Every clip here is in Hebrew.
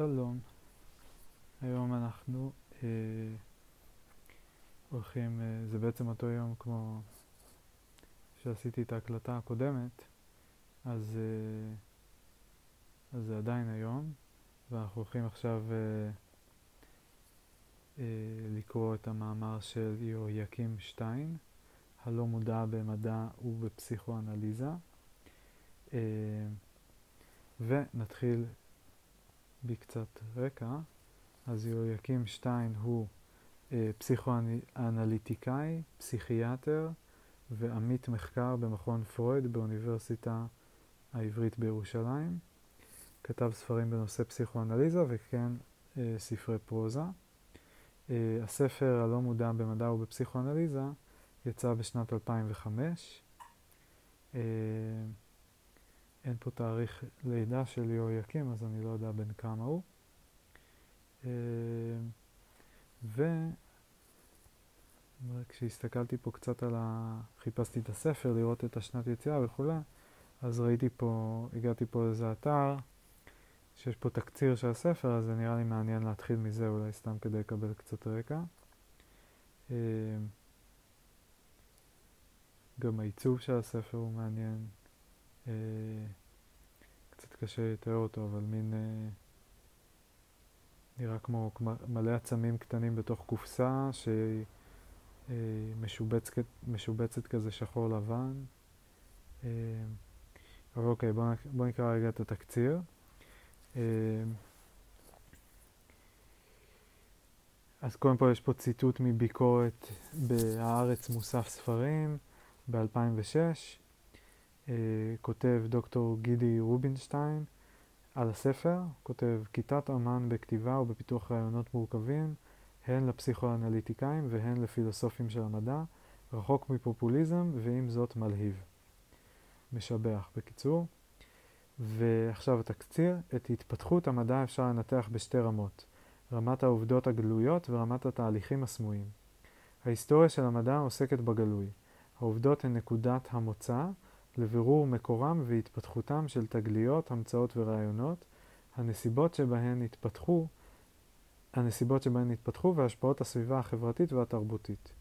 שלום, היום אנחנו אה, הולכים, אה, זה בעצם אותו יום כמו שעשיתי את ההקלטה הקודמת, אז, אה, אז זה עדיין היום, ואנחנו הולכים עכשיו אה, אה, לקרוא את המאמר של יהויקים שטיין, הלא מודע במדע ובפסיכואנליזה, אה, ונתחיל בקצת רקע, אז יהויקים שטיין הוא אה, פסיכואנליטיקאי, פסיכיאטר ועמית מחקר במכון פרויד באוניברסיטה העברית בירושלים. כתב ספרים בנושא פסיכואנליזה וכן אה, ספרי פרוזה. אה, הספר הלא מודע במדע ובפסיכואנליזה יצא בשנת 2005. אה, אין פה תאריך לידה של יהויקים, אז אני לא יודע בין כמה הוא. אה, וכשהסתכלתי פה קצת על ה... חיפשתי את הספר, לראות את השנת יציאה וכולי, אז ראיתי פה, הגעתי פה לאיזה אתר, שיש פה תקציר של הספר, אז זה נראה לי מעניין להתחיל מזה, אולי סתם כדי לקבל קצת רקע. אה, גם העיצוב של הספר הוא מעניין. אה, קצת קשה לתאר אותו, אבל מין אה, נראה כמו מלא עצמים קטנים בתוך קופסה שהיא אה, משובצת, משובצת כזה שחור לבן. אבל אוקיי, בואו בוא נקרא רגע את התקציר. אז קודם כל יש פה ציטוט מביקורת ב"הארץ מוסף ספרים" ב-2006. אה, כותב דוקטור גידי רובינשטיין על הספר, כותב כיתת אמן בכתיבה ובפיתוח רעיונות מורכבים, הן לפסיכואנליטיקאים והן לפילוסופים של המדע, רחוק מפופוליזם ועם זאת מלהיב. משבח בקיצור. ועכשיו התקציר, את התפתחות המדע אפשר לנתח בשתי רמות, רמת העובדות הגלויות ורמת התהליכים הסמויים. ההיסטוריה של המדע עוסקת בגלוי. העובדות הן נקודת המוצא, לבירור מקורם והתפתחותם של תגליות, המצאות ורעיונות, הנסיבות שבהן התפתחו, הנסיבות שבהן התפתחו והשפעות הסביבה החברתית והתרבותית.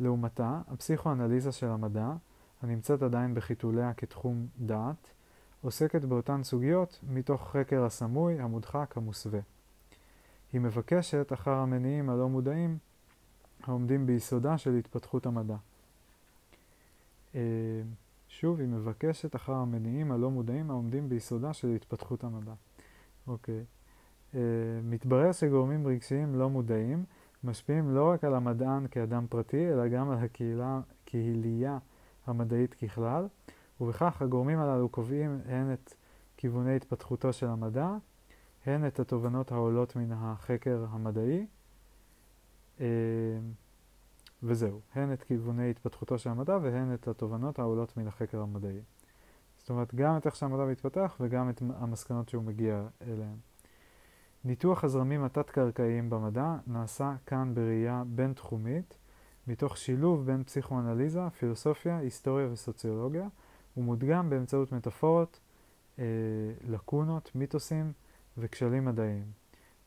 לעומתה, הפסיכואנליזה של המדע, הנמצאת עדיין בחיתוליה כתחום דעת, עוסקת באותן סוגיות מתוך חקר הסמוי, המודחק, המוסווה. היא מבקשת אחר המניעים הלא מודעים העומדים ביסודה של התפתחות המדע. שוב, היא מבקשת אחר המניעים הלא מודעים העומדים ביסודה של התפתחות המדע. אוקיי. Uh, מתברר שגורמים רגשיים לא מודעים משפיעים לא רק על המדען כאדם פרטי, אלא גם על הקהילה, קהילייה המדעית ככלל, ובכך הגורמים הללו קובעים הן את כיווני התפתחותו של המדע, הן את התובנות העולות מן החקר המדעי. Uh, וזהו, הן את כיווני התפתחותו של המדע והן את התובנות העולות מן החקר המדעי. זאת אומרת, גם את איך שהמדע מתפתח וגם את המסקנות שהוא מגיע אליהן. ניתוח הזרמים התת-קרקעיים במדע נעשה כאן בראייה בין-תחומית, מתוך שילוב בין פסיכואנליזה, פילוסופיה, היסטוריה וסוציולוגיה, ומודגם באמצעות מטאפורות, אה, לקונות, מיתוסים וכשלים מדעיים.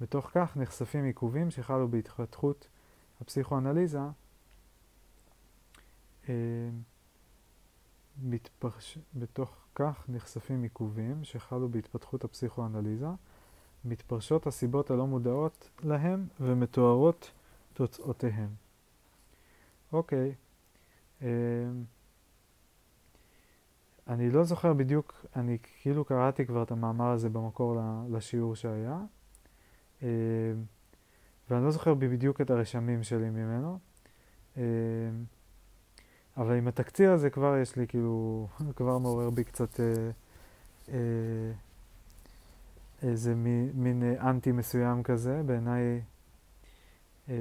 בתוך כך נחשפים עיכובים שחלו בהתפתחות הפסיכואנליזה מתפרש... בתוך כך נחשפים עיכובים שחלו בהתפתחות הפסיכואנליזה, מתפרשות הסיבות הלא מודעות להם ומתוארות תוצאותיהם. אוקיי, אה, אני לא זוכר בדיוק, אני כאילו קראתי כבר את המאמר הזה במקור לשיעור שהיה, אה, ואני לא זוכר בדיוק את הרשמים שלי ממנו. אבל עם התקציר הזה כבר יש לי כאילו, כבר מעורר בי קצת אה, אה, איזה מין, אה, אנטי מסוים כזה, בעיניי אה,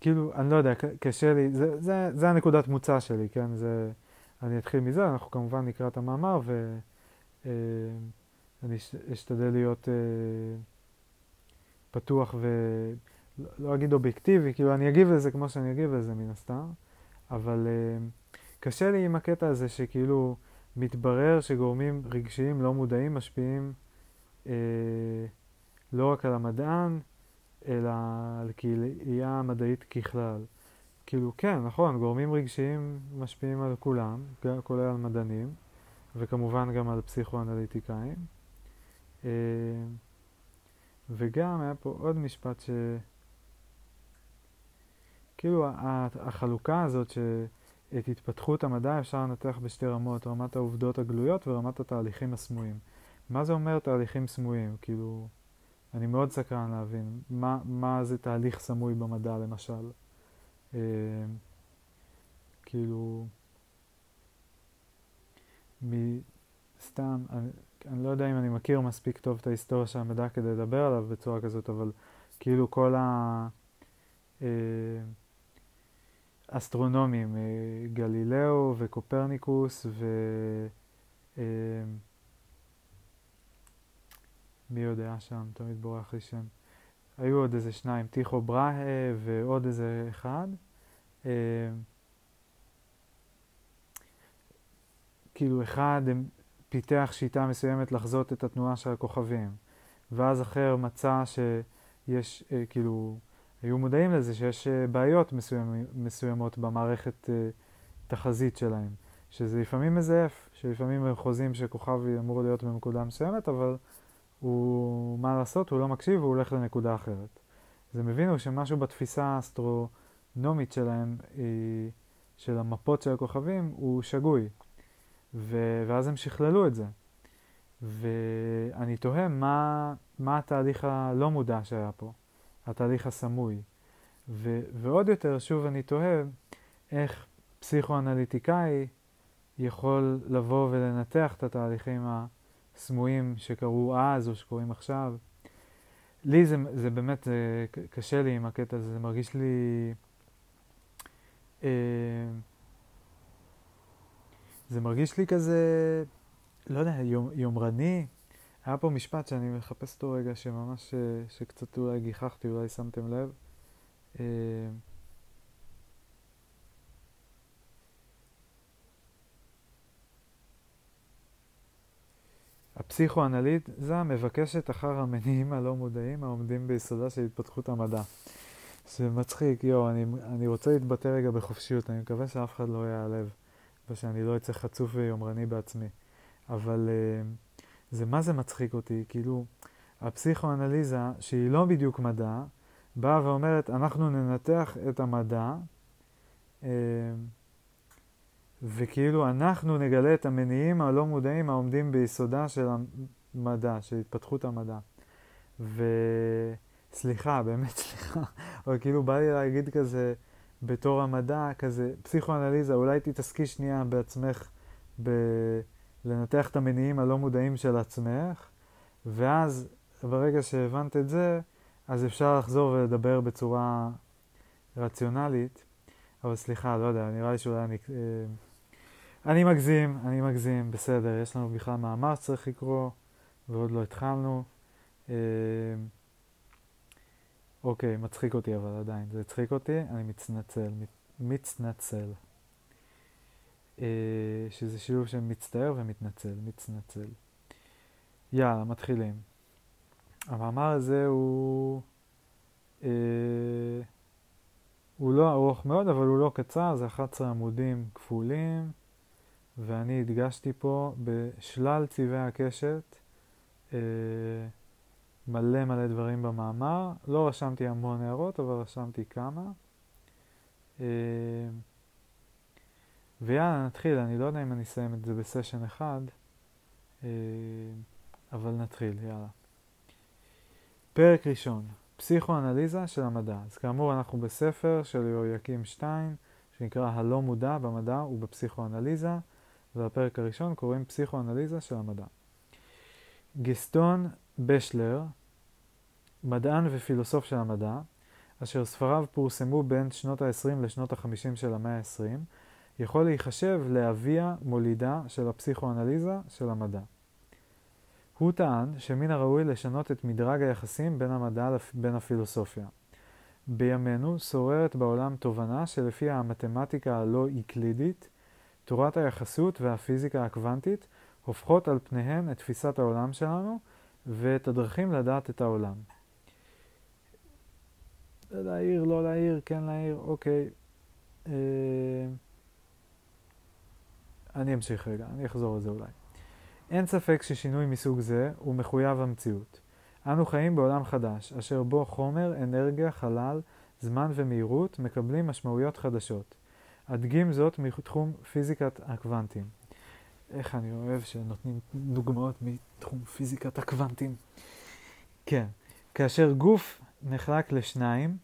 כאילו, אני לא יודע, קשה לי, זה, זה, זה הנקודת מוצא שלי, כן? זה, אני אתחיל מזה, אנחנו כמובן נקרא את המאמר ואני אה, אשתדל להיות אה, פתוח ו... לא, אגיד אובייקטיבי, כאילו אני אגיב לזה כמו שאני אגיב לזה מן הסתם, אבל uh, קשה לי עם הקטע הזה שכאילו מתברר שגורמים רגשיים לא מודעים משפיעים אה, לא רק על המדען, אלא על קהילה המדעית ככלל. כאילו, כן, נכון, גורמים רגשיים משפיעים על כולם, כולל על מדענים, וכמובן גם על פסיכואנליטיקאים. אה, וגם היה פה עוד משפט ש... כאילו החלוקה הזאת שאת התפתחות המדע אפשר לנתח בשתי רמות, רמת העובדות הגלויות ורמת התהליכים הסמויים. מה זה אומר תהליכים סמויים? כאילו, אני מאוד סקרן להבין מה, מה זה תהליך סמוי במדע למשל. אה, כאילו, מסתם, אני, אני לא יודע אם אני מכיר מספיק טוב את ההיסטוריה של המדע כדי לדבר עליו בצורה כזאת, אבל כאילו כל האסטרונומים, אה, אה, גלילאו וקופרניקוס ו... אה, מי יודע שם, תמיד בורח לי שם. היו עוד איזה שניים, טיכו בראה ועוד איזה אחד. כאילו אחד פיתח שיטה מסוימת לחזות את התנועה של הכוכבים, ואז אחר מצא שיש, אה, כאילו, היו מודעים לזה שיש אה, בעיות מסוימ, מסוימות במערכת אה, תחזית שלהם, שזה לפעמים מזייף, שלפעמים הם חוזים שכוכב אמור להיות בנקודה מסוימת, אבל הוא, מה לעשות, הוא לא מקשיב, הוא הולך לנקודה אחרת. אז הם הבינו שמשהו בתפיסה האסטרונומית שלהם, של המפות של הכוכבים, הוא שגוי. ו... ואז הם שכללו את זה. ואני תוהה מה, מה התהליך הלא מודע שהיה פה, התהליך הסמוי. ו... ועוד יותר, שוב אני תוהה איך פסיכואנליטיקאי יכול לבוא ולנתח את התהליכים הסמויים שקרו אז או שקורים עכשיו. לי זה, זה באמת, זה קשה לי עם הקטע הזה, זה מרגיש לי... אה, זה מרגיש לי כזה, לא יודע, יומרני. היה פה משפט שאני מחפש אותו רגע, שממש, אה, שקצת אולי גיחכתי, אולי שמתם לב. אה, הפסיכואנליזה מבקשת אחר המניעים הלא מודעים העומדים ביסודה של התפתחות המדע. זה מצחיק, יואו, אני, אני רוצה להתבטא רגע בחופשיות, אני מקווה שאף אחד לא יעלב. ושאני לא אצא חצוף ויומרני בעצמי. אבל uh, זה מה זה מצחיק אותי, כאילו, הפסיכואנליזה, שהיא לא בדיוק מדע, באה ואומרת, אנחנו ננתח את המדע, uh, וכאילו אנחנו נגלה את המניעים הלא מודעים העומדים ביסודה של המדע, של התפתחות המדע. וסליחה, באמת סליחה, אבל כאילו בא לי להגיד כזה, בתור המדע, כזה פסיכואנליזה, אולי תתעסקי שנייה בעצמך בלנתח את המניעים הלא מודעים של עצמך, ואז ברגע שהבנת את זה, אז אפשר לחזור ולדבר בצורה רציונלית. אבל סליחה, לא יודע, נראה לי שאולי אני... אה, אני מגזים, אני מגזים, בסדר, יש לנו בכלל מאמר שצריך לקרוא, ועוד לא התחלנו. אה, אוקיי, מצחיק אותי אבל עדיין. זה הצחיק אותי, אני מצנצל. מצנצל. אה, שזה שילוב של מצטער ומתנצל. מצנצל. יאללה, מתחילים. המאמר הזה הוא... אה, הוא לא ארוך מאוד, אבל הוא לא קצר, זה 11 עמודים כפולים, ואני הדגשתי פה בשלל צבעי הקשת. אה, מלא מלא דברים במאמר. לא רשמתי המון הערות, אבל רשמתי כמה. אה, ויאללה, נתחיל. אני לא יודע אם אני אסיים את זה בסשן אחד, אה, אבל נתחיל, יאללה. פרק ראשון, פסיכואנליזה של המדע. אז כאמור, אנחנו בספר של יהויקים שטיין, שנקרא הלא מודע במדע ובפסיכואנליזה, והפרק הראשון קוראים פסיכואנליזה של המדע. גסטון בשלר, מדען ופילוסוף של המדע, אשר ספריו פורסמו בין שנות ה-20 לשנות ה-50 של המאה ה-20, יכול להיחשב לאביה מולידה של הפסיכואנליזה של המדע. הוא טען שמן הראוי לשנות את מדרג היחסים בין המדע לבין הפילוסופיה. בימינו שוררת בעולם תובנה שלפיה המתמטיקה הלא איקלידית תורת היחסות והפיזיקה הקוונטית הופכות על פניהן את תפיסת העולם שלנו ואת הדרכים לדעת את העולם. להעיר, לא להעיר, כן להעיר, אוקיי. אה, אני אמשיך רגע, אני אחזור על זה אולי. אין ספק ששינוי מסוג זה הוא מחויב המציאות. אנו חיים בעולם חדש, אשר בו חומר, אנרגיה, חלל, זמן ומהירות מקבלים משמעויות חדשות. אדגים זאת מתחום פיזיקת הקוונטים. איך אני אוהב שנותנים דוגמאות מתחום פיזיקת הקוונטים. כן, כאשר גוף נחלק לשניים,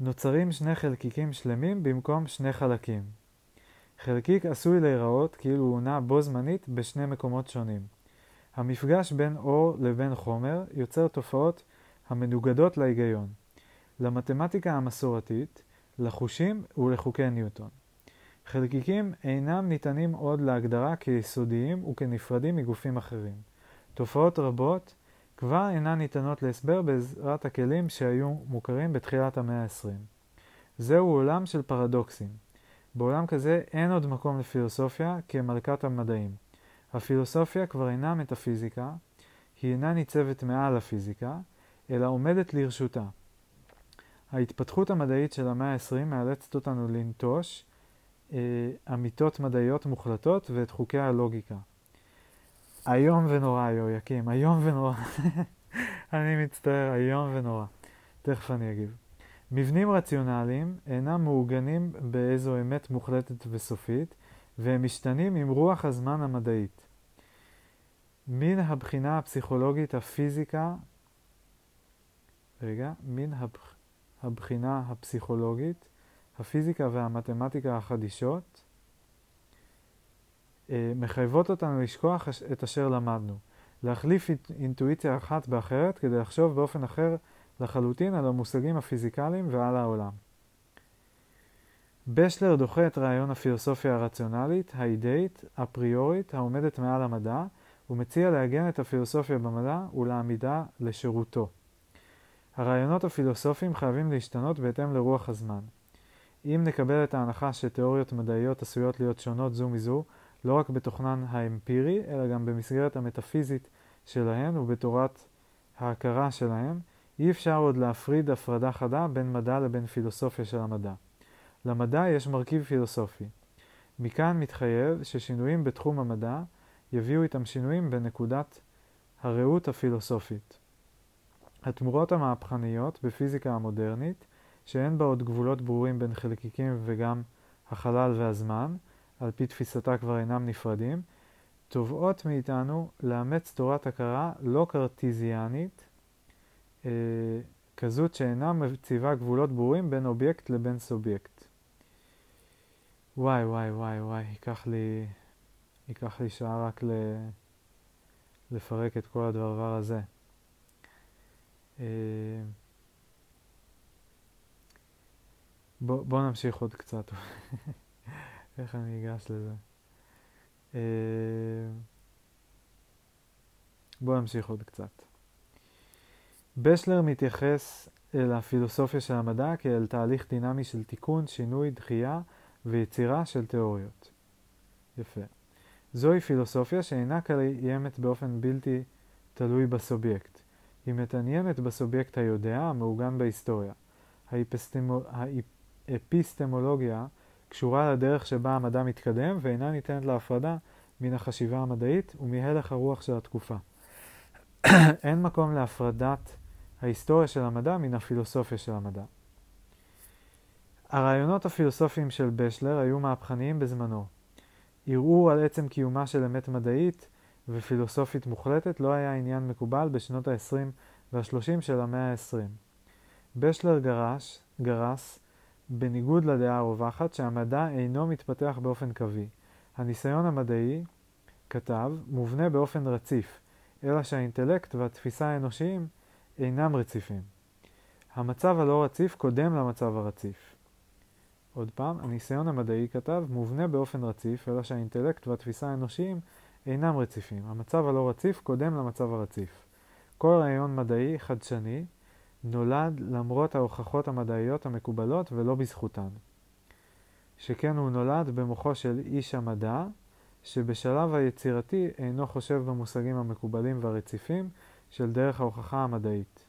נוצרים שני חלקיקים שלמים במקום שני חלקים. חלקיק עשוי להיראות כאילו הוא נע בו זמנית בשני מקומות שונים. המפגש בין אור לבין חומר יוצר תופעות המנוגדות להיגיון, למתמטיקה המסורתית, לחושים ולחוקי ניוטון. חלקיקים אינם ניתנים עוד להגדרה כיסודיים וכנפרדים מגופים אחרים. תופעות רבות כבר אינן ניתנות להסבר בעזרת הכלים שהיו מוכרים בתחילת המאה ה-20. זהו עולם של פרדוקסים. בעולם כזה אין עוד מקום לפילוסופיה כמלכת המדעים. הפילוסופיה כבר אינה מטאפיזיקה, היא אינה ניצבת מעל הפיזיקה, אלא עומדת לרשותה. ההתפתחות המדעית של המאה ה-20 מאלצת אותנו לנטוש אה, אמיתות מדעיות מוחלטות ואת חוקי הלוגיקה. איום ונורא, יהויקים, איום ונורא. אני מצטער, איום ונורא. תכף אני אגיב. מבנים רציונליים אינם מעוגנים באיזו אמת מוחלטת וסופית, והם משתנים עם רוח הזמן המדעית. מן הבחינה הפסיכולוגית הפיזיקה, רגע, מן הבח, הבחינה הפסיכולוגית, הפיזיקה והמתמטיקה החדישות, אה, מחייבות אותנו לשכוח את אשר למדנו, להחליף אינטואיציה אחת באחרת כדי לחשוב באופן אחר לחלוטין על המושגים הפיזיקליים ועל העולם. בשלר דוחה את רעיון הפילוסופיה הרציונלית, האידאית, הפריורית, העומדת מעל המדע, ומציע לעגן את הפילוסופיה במדע ולעמידה לשירותו. הרעיונות הפילוסופיים חייבים להשתנות בהתאם לרוח הזמן. אם נקבל את ההנחה שתיאוריות מדעיות עשויות להיות שונות זו מזו, לא רק בתוכנן האמפירי, אלא גם במסגרת המטאפיזית שלהן ובתורת ההכרה שלהן, אי אפשר עוד להפריד הפרדה חדה בין מדע לבין פילוסופיה של המדע. למדע יש מרכיב פילוסופי. מכאן מתחייב ששינויים בתחום המדע יביאו איתם שינויים בנקודת הראות הפילוסופית. התמורות המהפכניות בפיזיקה המודרנית, שאין בה עוד גבולות ברורים בין חלקיקים וגם החלל והזמן, על פי תפיסתה כבר אינם נפרדים, תובעות מאיתנו לאמץ תורת הכרה לא קרטיזיאנית, אה, כזאת שאינה מציבה גבולות ברורים בין אובייקט לבין סובייקט. וואי וואי וואי וואי, ייקח לי, ייקח לי שעה רק ל, לפרק את כל הדבר הזה. אה, בוא, בוא נמשיך עוד קצת. איך אני אגש לזה? אה, בואו נמשיך עוד קצת. בשלר מתייחס אל הפילוסופיה של המדע כאל תהליך דינמי של תיקון, שינוי, דחייה ויצירה של תיאוריות. יפה. זוהי פילוסופיה שאינה קיימת באופן בלתי תלוי בסובייקט. היא מתעניינת בסובייקט היודע המעוגן בהיסטוריה. האפיסטמו... האפיסטמולוגיה קשורה לדרך שבה המדע מתקדם ואינה ניתנת להפרדה מן החשיבה המדעית ומהלך הרוח של התקופה. אין מקום להפרדת ההיסטוריה של המדע מן הפילוסופיה של המדע. הרעיונות הפילוסופיים של בשלר היו מהפכניים בזמנו. ערעור על עצם קיומה של אמת מדעית ופילוסופית מוחלטת לא היה עניין מקובל בשנות ה-20 וה-30 של המאה ה-20. בשלר גרש, גרס בניגוד לדעה הרווחת שהמדע אינו מתפתח באופן קווי. הניסיון המדעי, כתב, מובנה באופן רציף, אלא שהאינטלקט והתפיסה האנושיים אינם רציפים. המצב הלא רציף קודם למצב הרציף. עוד פעם, הניסיון המדעי, כתב, מובנה באופן רציף, אלא שהאינטלקט והתפיסה האנושיים אינם רציפים. המצב הלא רציף קודם למצב הרציף. כל רעיון מדעי חדשני נולד למרות ההוכחות המדעיות המקובלות ולא בזכותן. שכן הוא נולד במוחו של איש המדע, שבשלב היצירתי אינו חושב במושגים המקובלים והרציפים של דרך ההוכחה המדעית.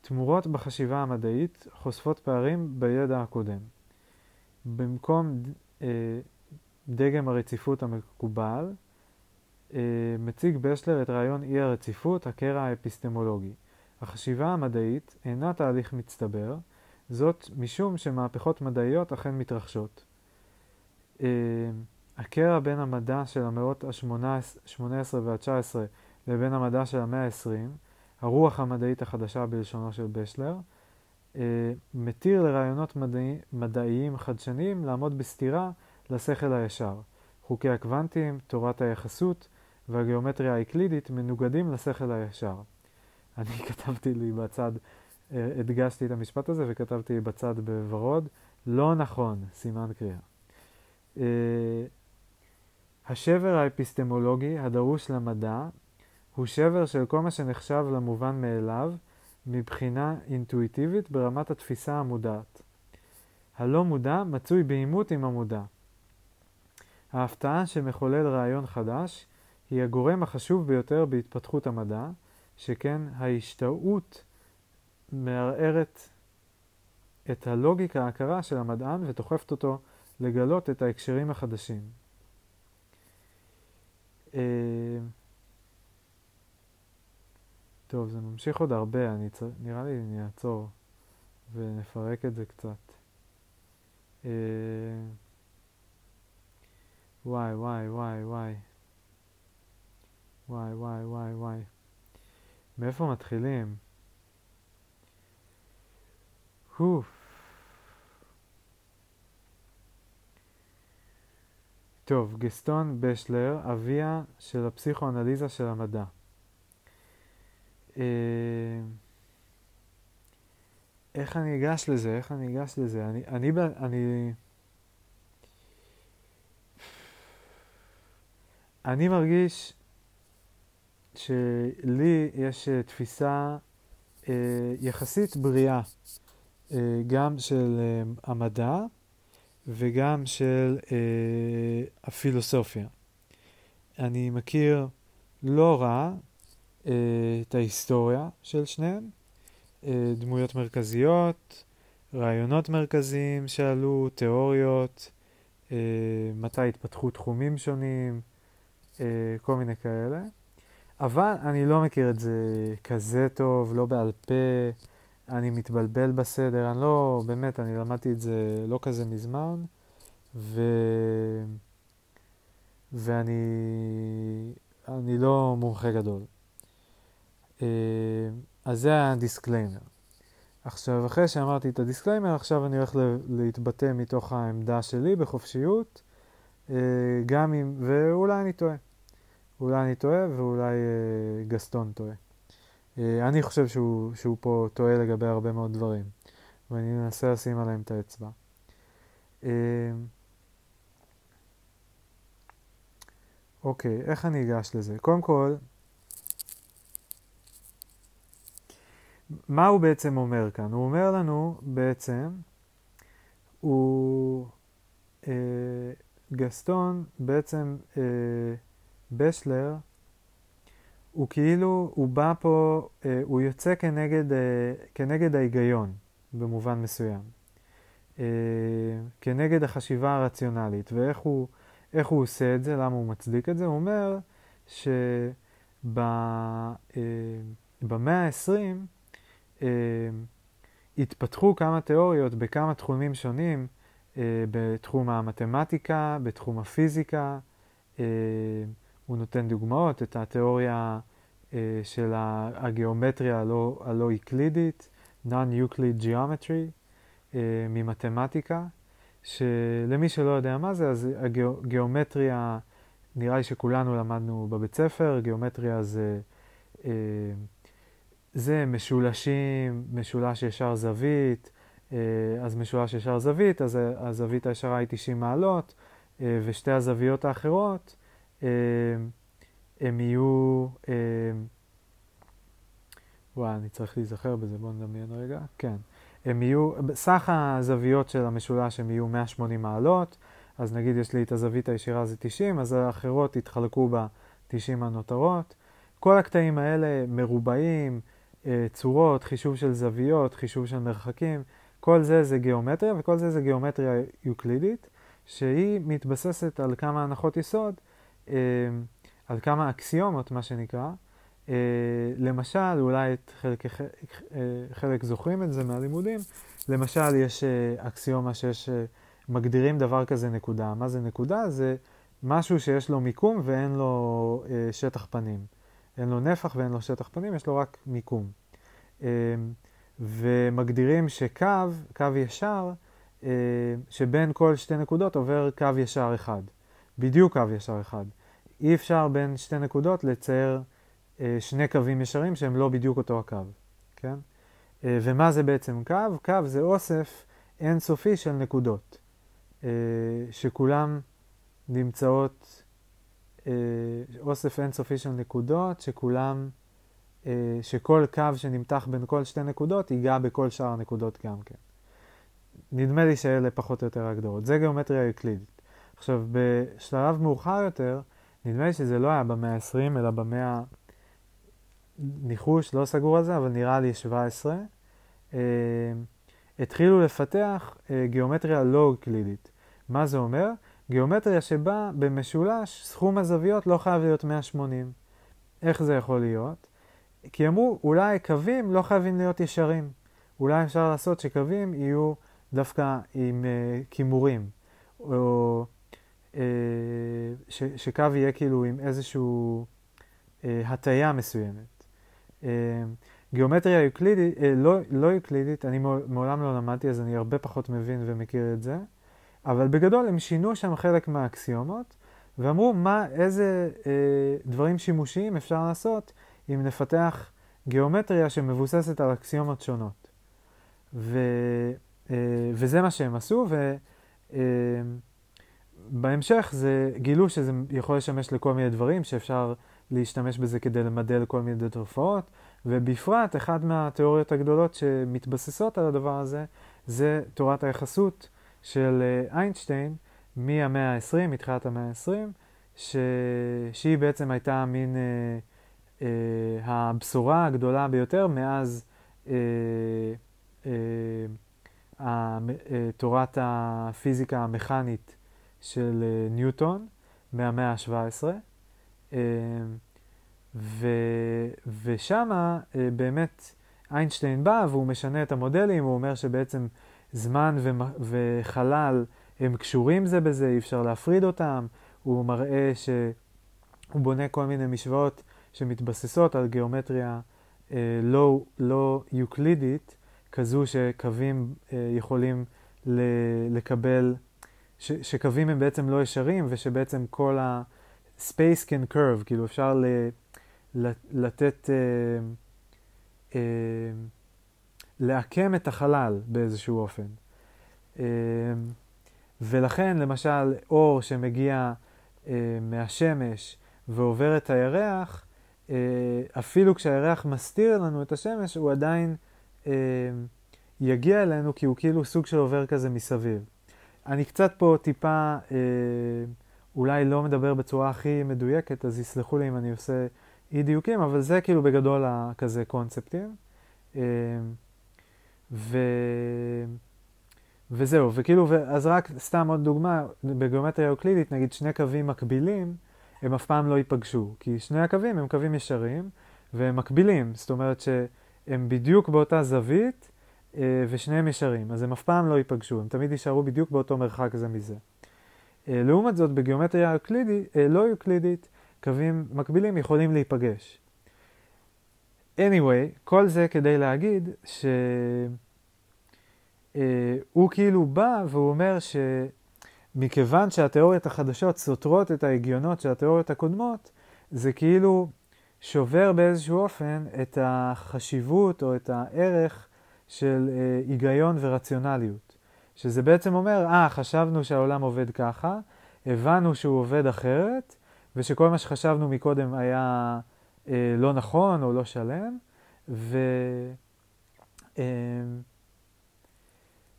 תמורות בחשיבה המדעית חושפות פערים בידע הקודם. במקום אה, דגם הרציפות המקובל, אה, מציג בשלר את רעיון אי הרציפות, הקרע האפיסטמולוגי. החשיבה המדעית אינה תהליך מצטבר, זאת משום שמהפכות מדעיות אכן מתרחשות. אה, הקרע בין המדע של המאות ה-18 וה-19 לבין המדע של המאה ה-20, הרוח המדעית החדשה בלשונו של בשלר, אה, מתיר לרעיונות מדעי, מדעיים חדשניים לעמוד בסתירה לשכל הישר. חוקי הקוונטים, תורת היחסות והגיאומטריה האקלידית מנוגדים לשכל הישר. אני כתבתי לי בצד, אה, הדגשתי את המשפט הזה וכתבתי בצד בוורוד, לא נכון, סימן קריאה. אה, השבר האפיסטמולוגי הדרוש למדע הוא שבר של כל מה שנחשב למובן מאליו מבחינה אינטואיטיבית ברמת התפיסה המודעת. הלא מודע מצוי בעימות עם המודע. ההפתעה שמחולל רעיון חדש היא הגורם החשוב ביותר בהתפתחות המדע, שכן ההשתאות מערערת את הלוגיקה ההכרה של המדען ודוחפת אותו לגלות את ההקשרים החדשים. טוב, זה ממשיך עוד הרבה, אני צר... נראה לי אני אעצור ונפרק את זה קצת. אה... וואי, וואי, וואי, וואי. וואי, וואי, וואי, וואי. מאיפה מתחילים? אוף. טוב, גסטון בשלר, אביה של הפסיכואנליזה של המדע. אה, איך אני אגש לזה? איך אני אגש לזה? אני, אני, אני, אני מרגיש שלי יש אה, תפיסה אה, יחסית בריאה, אה, גם של אה, המדע וגם של אה, הפילוסופיה. אני מכיר לא רע את ההיסטוריה של שניהם, אה, דמויות מרכזיות, רעיונות מרכזיים שעלו, תיאוריות, אה, מתי התפתחו תחומים שונים, אה, כל מיני כאלה. אבל אני לא מכיר את זה כזה טוב, לא בעל פה, אני מתבלבל בסדר, אני לא, באמת, אני למדתי את זה לא כזה מזמן, ו... ואני אני לא מומחה גדול. אה, אז זה הדיסקליימר. עכשיו, אחרי שאמרתי את הדיסקליימר, עכשיו אני הולך להתבטא מתוך העמדה שלי בחופשיות, אה, גם אם, ואולי אני טועה. אולי אני טועה ואולי אה, גסטון טועה. אני חושב שהוא, שהוא פה טועה לגבי הרבה מאוד דברים, ואני אנסה לשים עליהם את האצבע. אוקיי, איך אני אגש לזה? קודם כל, מה הוא בעצם אומר כאן? הוא אומר לנו בעצם, הוא, אה, גסטון בעצם, אה, בשלר, הוא כאילו, הוא בא פה, אה, הוא יוצא כנגד, אה, כנגד ההיגיון במובן מסוים. אה, כנגד החשיבה הרציונלית. ואיך הוא, הוא עושה את זה, למה הוא מצדיק את זה? הוא אומר שבמאה ה-20 אה, התפתחו כמה תיאוריות בכמה תחומים שונים, אה, בתחום המתמטיקה, בתחום הפיזיקה, אה, הוא נותן דוגמאות, את התיאוריה אה, של הגיאומטריה הלא, הלא איקלידית, Non-Euclid Geometry, אה, ממתמטיקה, שלמי שלא יודע מה זה, אז הגיאומטריה, נראה לי שכולנו למדנו בבית ספר, גיאומטריה זה, אה, זה משולשים, משולש ישר זווית, אה, אז משולש ישר זווית, אז הזווית הישרה היא 90 מעלות, אה, ושתי הזוויות האחרות, אה, הם יהיו... וואי, אני צריך להיזכר בזה, בואו נדמיין רגע. כן. הם יהיו, סך הזוויות של המשולש הם יהיו 180 מעלות, אז נגיד יש לי את הזווית הישירה זה 90, אז האחרות יתחלקו ב-90 הנותרות. כל הקטעים האלה מרובעים, צורות, חישוב של זוויות, חישוב של מרחקים, כל זה זה גיאומטריה, וכל זה זה גיאומטריה יוקלידית, שהיא מתבססת על כמה הנחות יסוד, אה, על כמה אקסיומות, מה שנקרא. אה, למשל, אולי את חלק, חלק זוכרים את זה מהלימודים, למשל יש אקסיומה שיש, מגדירים דבר כזה נקודה. מה זה נקודה? זה משהו שיש לו מיקום ואין לו שטח פנים. אין לו נפח ואין לו שטח פנים, יש לו רק מיקום. ומגדירים שקו, קו ישר, אה, שבין כל שתי נקודות עובר קו ישר אחד. בדיוק קו ישר אחד. אי אפשר בין שתי נקודות לצייר אה, שני קווים ישרים שהם לא בדיוק אותו הקו, כן? אה, ומה זה בעצם קו? קו זה אוסף אינסופי של נקודות, שכולם נמצאות, אוסף אינסופי של נקודות שכולם אה, שכל קו שנמתח בין כל שתי נקודות ייגע בכל שאר הנקודות גם כן. נדמה לי שאלה פחות או יותר ההגדרות. זה גיאומטריה אקלידית. עכשיו, בשלב מאוחר יותר, נדמה לי שזה לא היה במאה ה-20, אלא במאה... ניחוש, לא סגור על זה, אבל נראה לי 17. אה, התחילו לפתח אה, גיאומטריה לא אקלידית. מה זה אומר? גיאומטריה שבה במשולש סכום הזוויות לא חייב להיות 180. איך זה יכול להיות? כי אמרו, אולי קווים לא חייבים להיות ישרים. אולי אפשר לעשות שקווים יהיו דווקא עם כימורים, או uh, ש, שקו יהיה כאילו עם איזושהי uh, הטיה מסוימת. Uh, גיאומטריה יוקלידית, uh, לא, לא יוקלידית, אני מעולם לא למדתי, אז אני הרבה פחות מבין ומכיר את זה, אבל בגדול הם שינו שם חלק מהאקסיומות, ואמרו מה, איזה uh, דברים שימושיים אפשר לעשות אם נפתח גיאומטריה שמבוססת על אקסיומות שונות. ו, אה, וזה מה שהם עשו, ובהמשך אה, גילו שזה יכול לשמש לכל מיני דברים, שאפשר להשתמש בזה כדי למדל כל מיני תופעות, ובפרט, אחת מהתיאוריות הגדולות שמתבססות על הדבר הזה, זה תורת היחסות של אה, איינשטיין מהמאה ה-20, מתחילת המאה ה-20, ש... שהיא בעצם הייתה מין... אה, אה, הבשורה הגדולה ביותר מאז אה, אה, אה, תורת הפיזיקה המכנית של אה, ניוטון מהמאה ה-17. אה, ושם אה, באמת איינשטיין בא והוא משנה את המודלים, הוא אומר שבעצם זמן וחלל הם קשורים זה בזה, אי אפשר להפריד אותם, הוא מראה שהוא בונה כל מיני משוואות שמתבססות על גיאומטריה אה, לא, לא יוקלידית, כזו שקווים אה, יכולים ל, לקבל, ש, שקווים הם בעצם לא ישרים ושבעצם כל ה-space can curve, כאילו אפשר ל, לתת, אה, אה, לעקם את החלל באיזשהו אופן. אה, ולכן למשל אור שמגיע אה, מהשמש ועובר את הירח, אה, אפילו כשהירח מסתיר לנו את השמש, הוא עדיין אה, יגיע אלינו כי הוא כאילו סוג של עובר כזה מסביב. אני קצת פה טיפה אולי לא מדבר בצורה הכי מדויקת, אז יסלחו לי אם אני עושה אי דיוקים, אבל זה כאילו בגדול כזה קונספטים. ו... וזהו, וכאילו, אז רק סתם עוד דוגמה, בגיאומטריה אוקלידית, נגיד שני קווים מקבילים, הם אף פעם לא ייפגשו, כי שני הקווים הם קווים ישרים והם מקבילים, זאת אומרת שהם בדיוק באותה זווית אה, ושניהם ישרים, אז הם אף פעם לא ייפגשו, הם תמיד יישארו בדיוק באותו מרחק זה מזה. אה, לעומת זאת, בגיאומטריה אוקלידית, אה, לא אוקלידית, קווים מקבילים יכולים להיפגש. Anyway, כל זה כדי להגיד שהוא uh, כאילו בא והוא אומר ש... מכיוון שהתיאוריות החדשות סותרות את ההגיונות של התיאוריות הקודמות, זה כאילו שובר באיזשהו אופן את החשיבות או את הערך של אה, היגיון ורציונליות. שזה בעצם אומר, אה, חשבנו שהעולם עובד ככה, הבנו שהוא עובד אחרת, ושכל מה שחשבנו מקודם היה אה, לא נכון או לא שלם, ו... אה,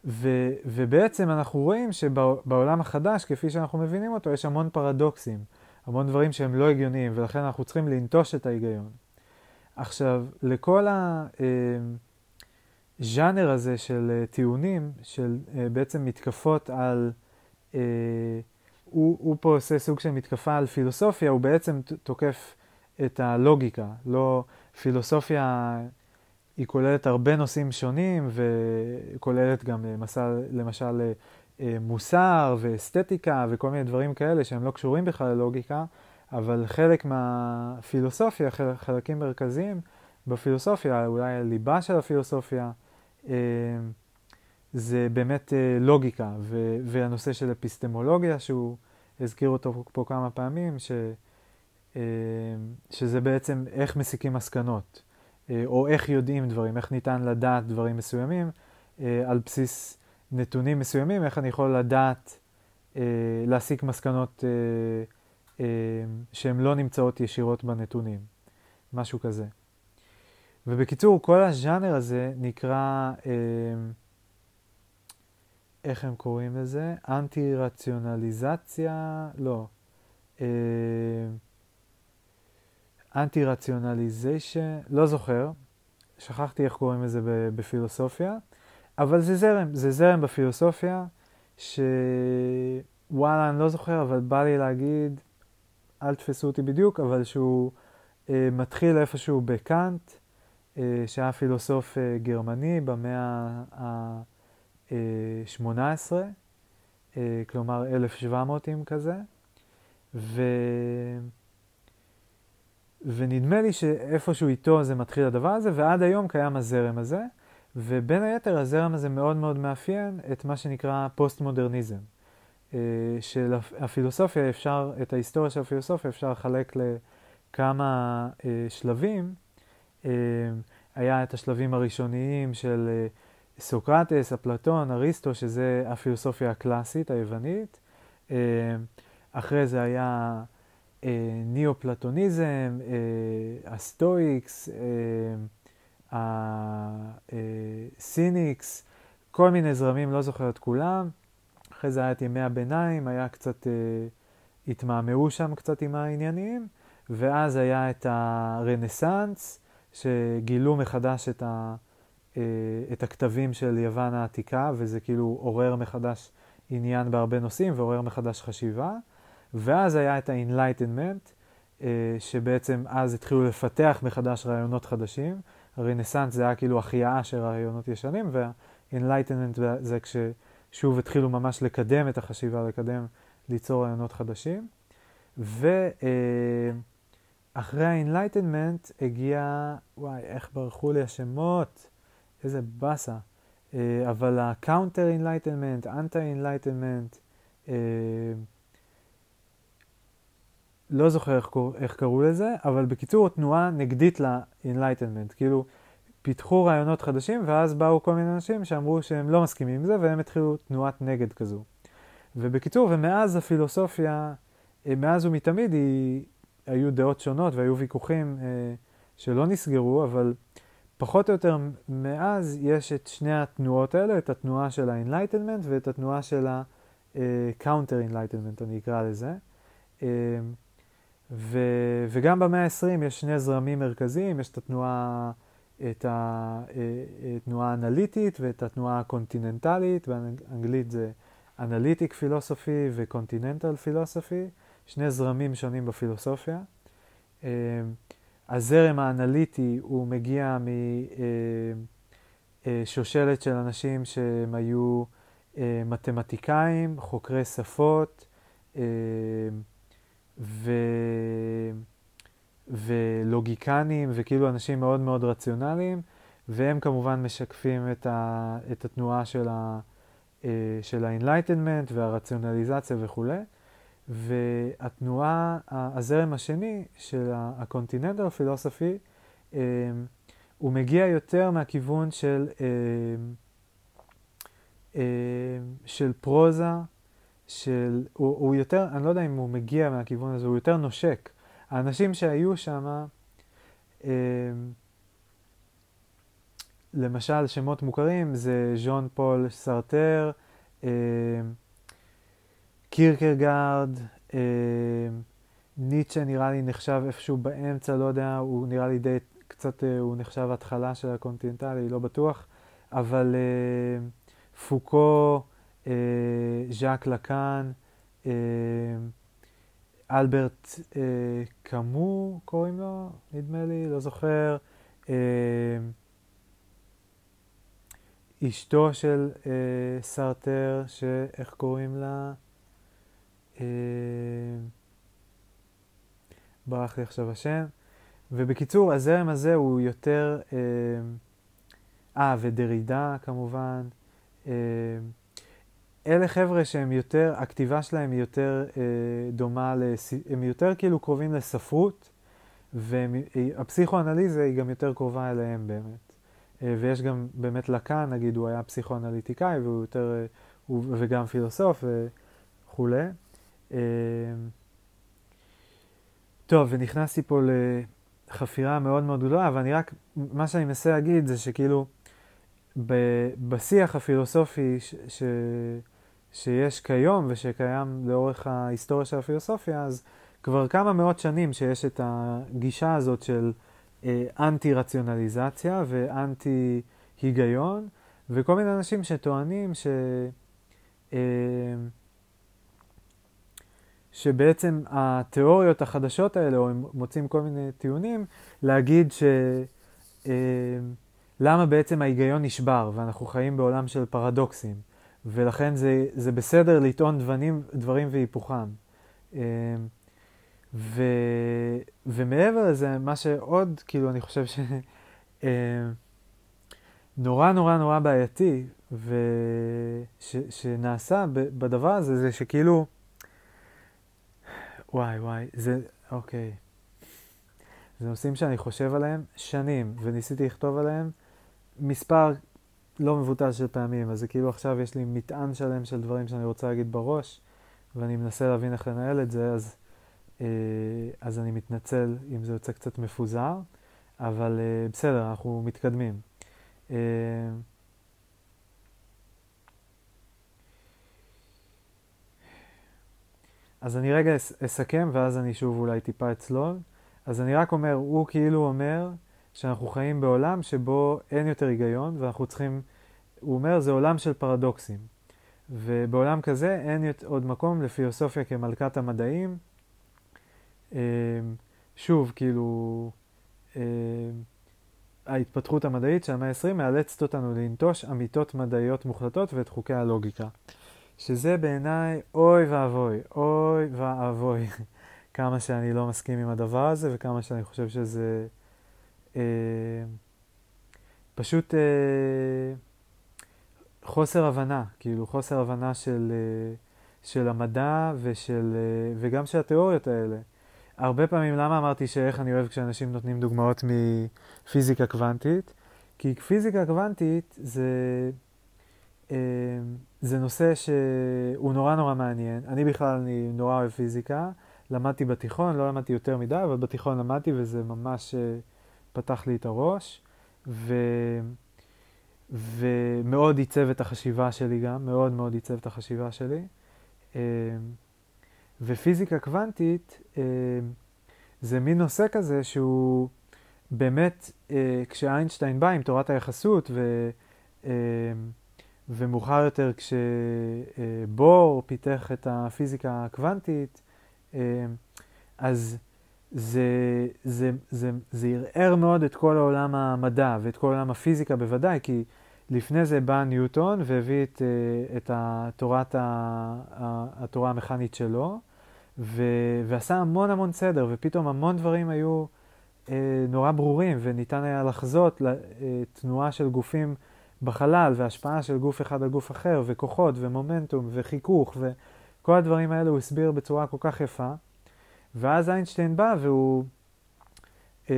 ו, ובעצם אנחנו רואים שבעולם החדש, כפי שאנחנו מבינים אותו, יש המון פרדוקסים, המון דברים שהם לא הגיוניים, ולכן אנחנו צריכים לנטוש את ההיגיון. עכשיו, לכל הז'אנר הזה של אה, טיעונים, של אה, בעצם מתקפות על, אה, הוא, הוא פה עושה סוג של מתקפה על פילוסופיה, הוא בעצם תוקף את הלוגיקה. לא, פילוסופיה היא כוללת הרבה נושאים שונים, וכוללת גם למשל, למשל מוסר ואסתטיקה וכל מיני דברים כאלה שהם לא קשורים בכלל ללוגיקה, אבל חלק מהפילוסופיה, חלקים מרכזיים בפילוסופיה, אולי הליבה של הפילוסופיה, אה, זה באמת אה, לוגיקה, והנושא של אפיסטמולוגיה, שהוא הזכיר אותו פה כמה פעמים, ש, אה, שזה בעצם איך מסיקים מסקנות, או איך יודעים דברים, איך ניתן לדעת דברים מסוימים על בסיס נתונים מסוימים, איך אני יכול לדעת, להסיק מסקנות אה, שהן לא נמצאות ישירות בנתונים, משהו כזה. ובקיצור, כל הז'אנר הזה נקרא, אה, איך הם קוראים לזה? אנטי-רציונליזציה? לא. אנטי-רציונליזיישן? לא זוכר. שכחתי איך קוראים לזה בפילוסופיה. אבל זה זרם, זה זרם בפילוסופיה, שוואלה, אני לא זוכר, אבל בא לי להגיד אל תפסו אותי בדיוק, אבל שהוא אה, מתחיל איפשהו בקאנט, אה, שהיה פילוסוף אה, גרמני במאה ה-18, אה, כלומר 1700 כזה, ו... ונדמה לי שאיפשהו איתו זה מתחיל הדבר הזה, ועד היום קיים הזרם הזה, ובין היתר הזרם הזה מאוד מאוד מאפיין את מה שנקרא פוסט-מודרניזם. אה, של הפילוסופיה אפשר, את ההיסטוריה של הפילוסופיה אפשר לחלק לכמה אה, שלבים. אה, היה את השלבים הראשוניים של סוקרטס, אפלטון, אריסטו, שזה הפילוסופיה הקלאסית היוונית. אחרי זה היה ניאו-פלטוניזם, הסטואיקס, הסיניקס, כל מיני זרמים, לא זוכר את כולם. אחרי זה היה את ימי הביניים, היה קצת, אה, התמהמהו שם קצת עם העניינים, ואז היה את הרנסאנס, שגילו מחדש את, ה, אה, את הכתבים של יוון העתיקה, וזה כאילו עורר מחדש עניין בהרבה נושאים ועורר מחדש חשיבה. ואז היה את ה-Enlightenment, אה, שבעצם אז התחילו לפתח מחדש רעיונות חדשים. הרנסאנס זה היה כאילו החייאה של רעיונות ישנים, וה-Enlightenment זה כש... שוב התחילו ממש לקדם את החשיבה, לקדם, ליצור רעיונות חדשים. ואחרי ה-Enlightenment הגיע, וואי, איך ברחו לי השמות, איזה באסה. אה, אבל ה-Counter Enlightenment, Anti-Enlightenment, אה, לא זוכר איך, איך קראו לזה, אבל בקיצור, תנועה נגדית ל-Enlightenment. כאילו, פיתחו רעיונות חדשים, ואז באו כל מיני אנשים שאמרו שהם לא מסכימים עם זה, והם התחילו תנועת נגד כזו. ובקיצור, ומאז הפילוסופיה, אה, מאז ומתמיד, היא, היו דעות שונות והיו ויכוחים אה, שלא נסגרו, אבל פחות או יותר מאז יש את שני התנועות האלה, את התנועה של ה-Enlightenment ואת התנועה של ה-Counter-Enlightenment, אני אקרא לזה. אה, ו, וגם במאה ה-20 יש שני זרמים מרכזיים, יש את התנועה... את התנועה אה, האנליטית ואת התנועה הקונטיננטלית, באנגלית זה אנליטיק פילוסופי וקונטיננטל פילוסופי, שני זרמים שונים בפילוסופיה. אה, הזרם האנליטי הוא מגיע משושלת אה, של אנשים שהם היו מתמטיקאים, חוקרי שפות, ו... ולוגיקנים וכאילו אנשים מאוד מאוד רציונליים, והם כמובן משקפים את, ה, את התנועה של, ה, אה, של ה-Enlightenment והרציונליזציה וכולי. והתנועה, הזרם השני של ה-Continental Philosophy, אה, הוא מגיע יותר מהכיוון של, אה, של פרוזה, של, הוא, הוא יותר, אני לא יודע אם הוא מגיע מהכיוון הזה, הוא יותר נושק. האנשים שהיו שם, אה, למשל, שמות מוכרים זה ז'אן פול סארטר, אה, קירקגרד, אה, ניטשה נראה לי נחשב איפשהו באמצע, לא יודע, הוא נראה לי די, קצת, אה, הוא נחשב התחלה של הקונטיננטלי, לא בטוח, אבל אה, פוקו, ז'אק לקאן, אה, אלברט אה, קאמו קוראים לו, נדמה לי, לא זוכר. אה, אשתו של אה, סרטר, שאיך קוראים לה? אה, ברח לי עכשיו השם. ובקיצור, הזרם הזה הוא יותר... אה, אה ודרידה כמובן. אה, אלה חבר'ה שהם יותר, הכתיבה שלהם היא יותר אה, דומה, לס... הם יותר כאילו קרובים לספרות, והפסיכואנליזה היא גם יותר קרובה אליהם באמת. אה, ויש גם באמת לקאן, נגיד, הוא היה פסיכואנליטיקאי והוא יותר, אה, הוא, וגם פילוסוף וכולי. אה, טוב, ונכנסתי פה לחפירה מאוד מאוד גדולה, ואני רק, מה שאני מנסה להגיד זה שכאילו, בשיח הפילוסופי ש, ש, שיש כיום ושקיים לאורך ההיסטוריה של הפילוסופיה, אז כבר כמה מאות שנים שיש את הגישה הזאת של אה, אנטי-רציונליזציה ואנטי היגיון, וכל מיני אנשים שטוענים ש... אה, שבעצם התיאוריות החדשות האלה, או הם מוצאים כל מיני טיעונים, להגיד ש... אה, למה בעצם ההיגיון נשבר, ואנחנו חיים בעולם של פרדוקסים, ולכן זה, זה בסדר לטעון דברים, דברים והיפוכם. ו, ומעבר לזה, מה שעוד, כאילו, אני חושב ש... אה, נורא נורא נורא בעייתי, ושנעשה בדבר הזה, זה שכאילו, וואי וואי, זה, אוקיי. זה נושאים שאני חושב עליהם שנים, וניסיתי לכתוב עליהם מספר לא מבוטל של פעמים, אז זה כאילו עכשיו יש לי מטען שלם של דברים שאני רוצה להגיד בראש, ואני מנסה להבין איך לנהל את זה, אז אה, אז אני מתנצל אם זה יוצא קצת מפוזר, אבל אה, בסדר, אנחנו מתקדמים. אה, אז אני רגע אסכם ואז אני שוב אולי טיפה אצלול. אז אני רק אומר, הוא כאילו אומר שאנחנו חיים בעולם שבו אין יותר היגיון ואנחנו צריכים, הוא אומר, זה עולם של פרדוקסים. ובעולם כזה אין עוד מקום לפילוסופיה כמלכת המדעים, אמ, שוב, כאילו, אמ, ההתפתחות המדעית של המאה ה-20 מאלצת אותנו לנטוש אמיתות מדעיות מוחלטות ואת חוקי הלוגיקה. שזה בעיניי אוי ואבוי, אוי ואבוי, כמה שאני לא מסכים עם הדבר הזה וכמה שאני חושב שזה פשוט אה, חוסר הבנה, כאילו חוסר הבנה של, אה, של המדע ושל, אה, וגם של התיאוריות האלה. הרבה פעמים, למה אמרתי שאיך אני אוהב כשאנשים נותנים דוגמאות מפיזיקה קוונטית? כי פיזיקה קוונטית זה, אה, זה נושא שהוא נורא נורא מעניין. אני בכלל, אני נורא אוהב פיזיקה. למדתי בתיכון, לא למדתי יותר מדי, אבל בתיכון למדתי וזה ממש אה, פתח לי את הראש. ו... ומאוד עיצב את החשיבה שלי גם, מאוד מאוד עיצב את החשיבה שלי. אה, ופיזיקה קוונטית אה, זה מין נושא כזה שהוא באמת, אה, כשאיינשטיין בא עם תורת היחסות, ו, ומאוחר יותר כשבור פיתח את הפיזיקה הקוונטית, אז זה, זה, זה, זה ערער מאוד את כל העולם המדע ואת כל עולם הפיזיקה בוודאי, כי לפני זה בא ניוטון והביא את, אה, את התורת, התורה המכנית שלו, ו- ועשה המון המון סדר, ופתאום המון דברים היו אה, נורא ברורים, וניתן היה לחזות אה, של גופים בחלל, והשפעה של גוף אחד על גוף אחר, וכוחות, ומומנטום, וחיכוך, וכל הדברים האלה הוא הסביר בצורה כל כך יפה. ואז איינשטיין בא והוא, אה,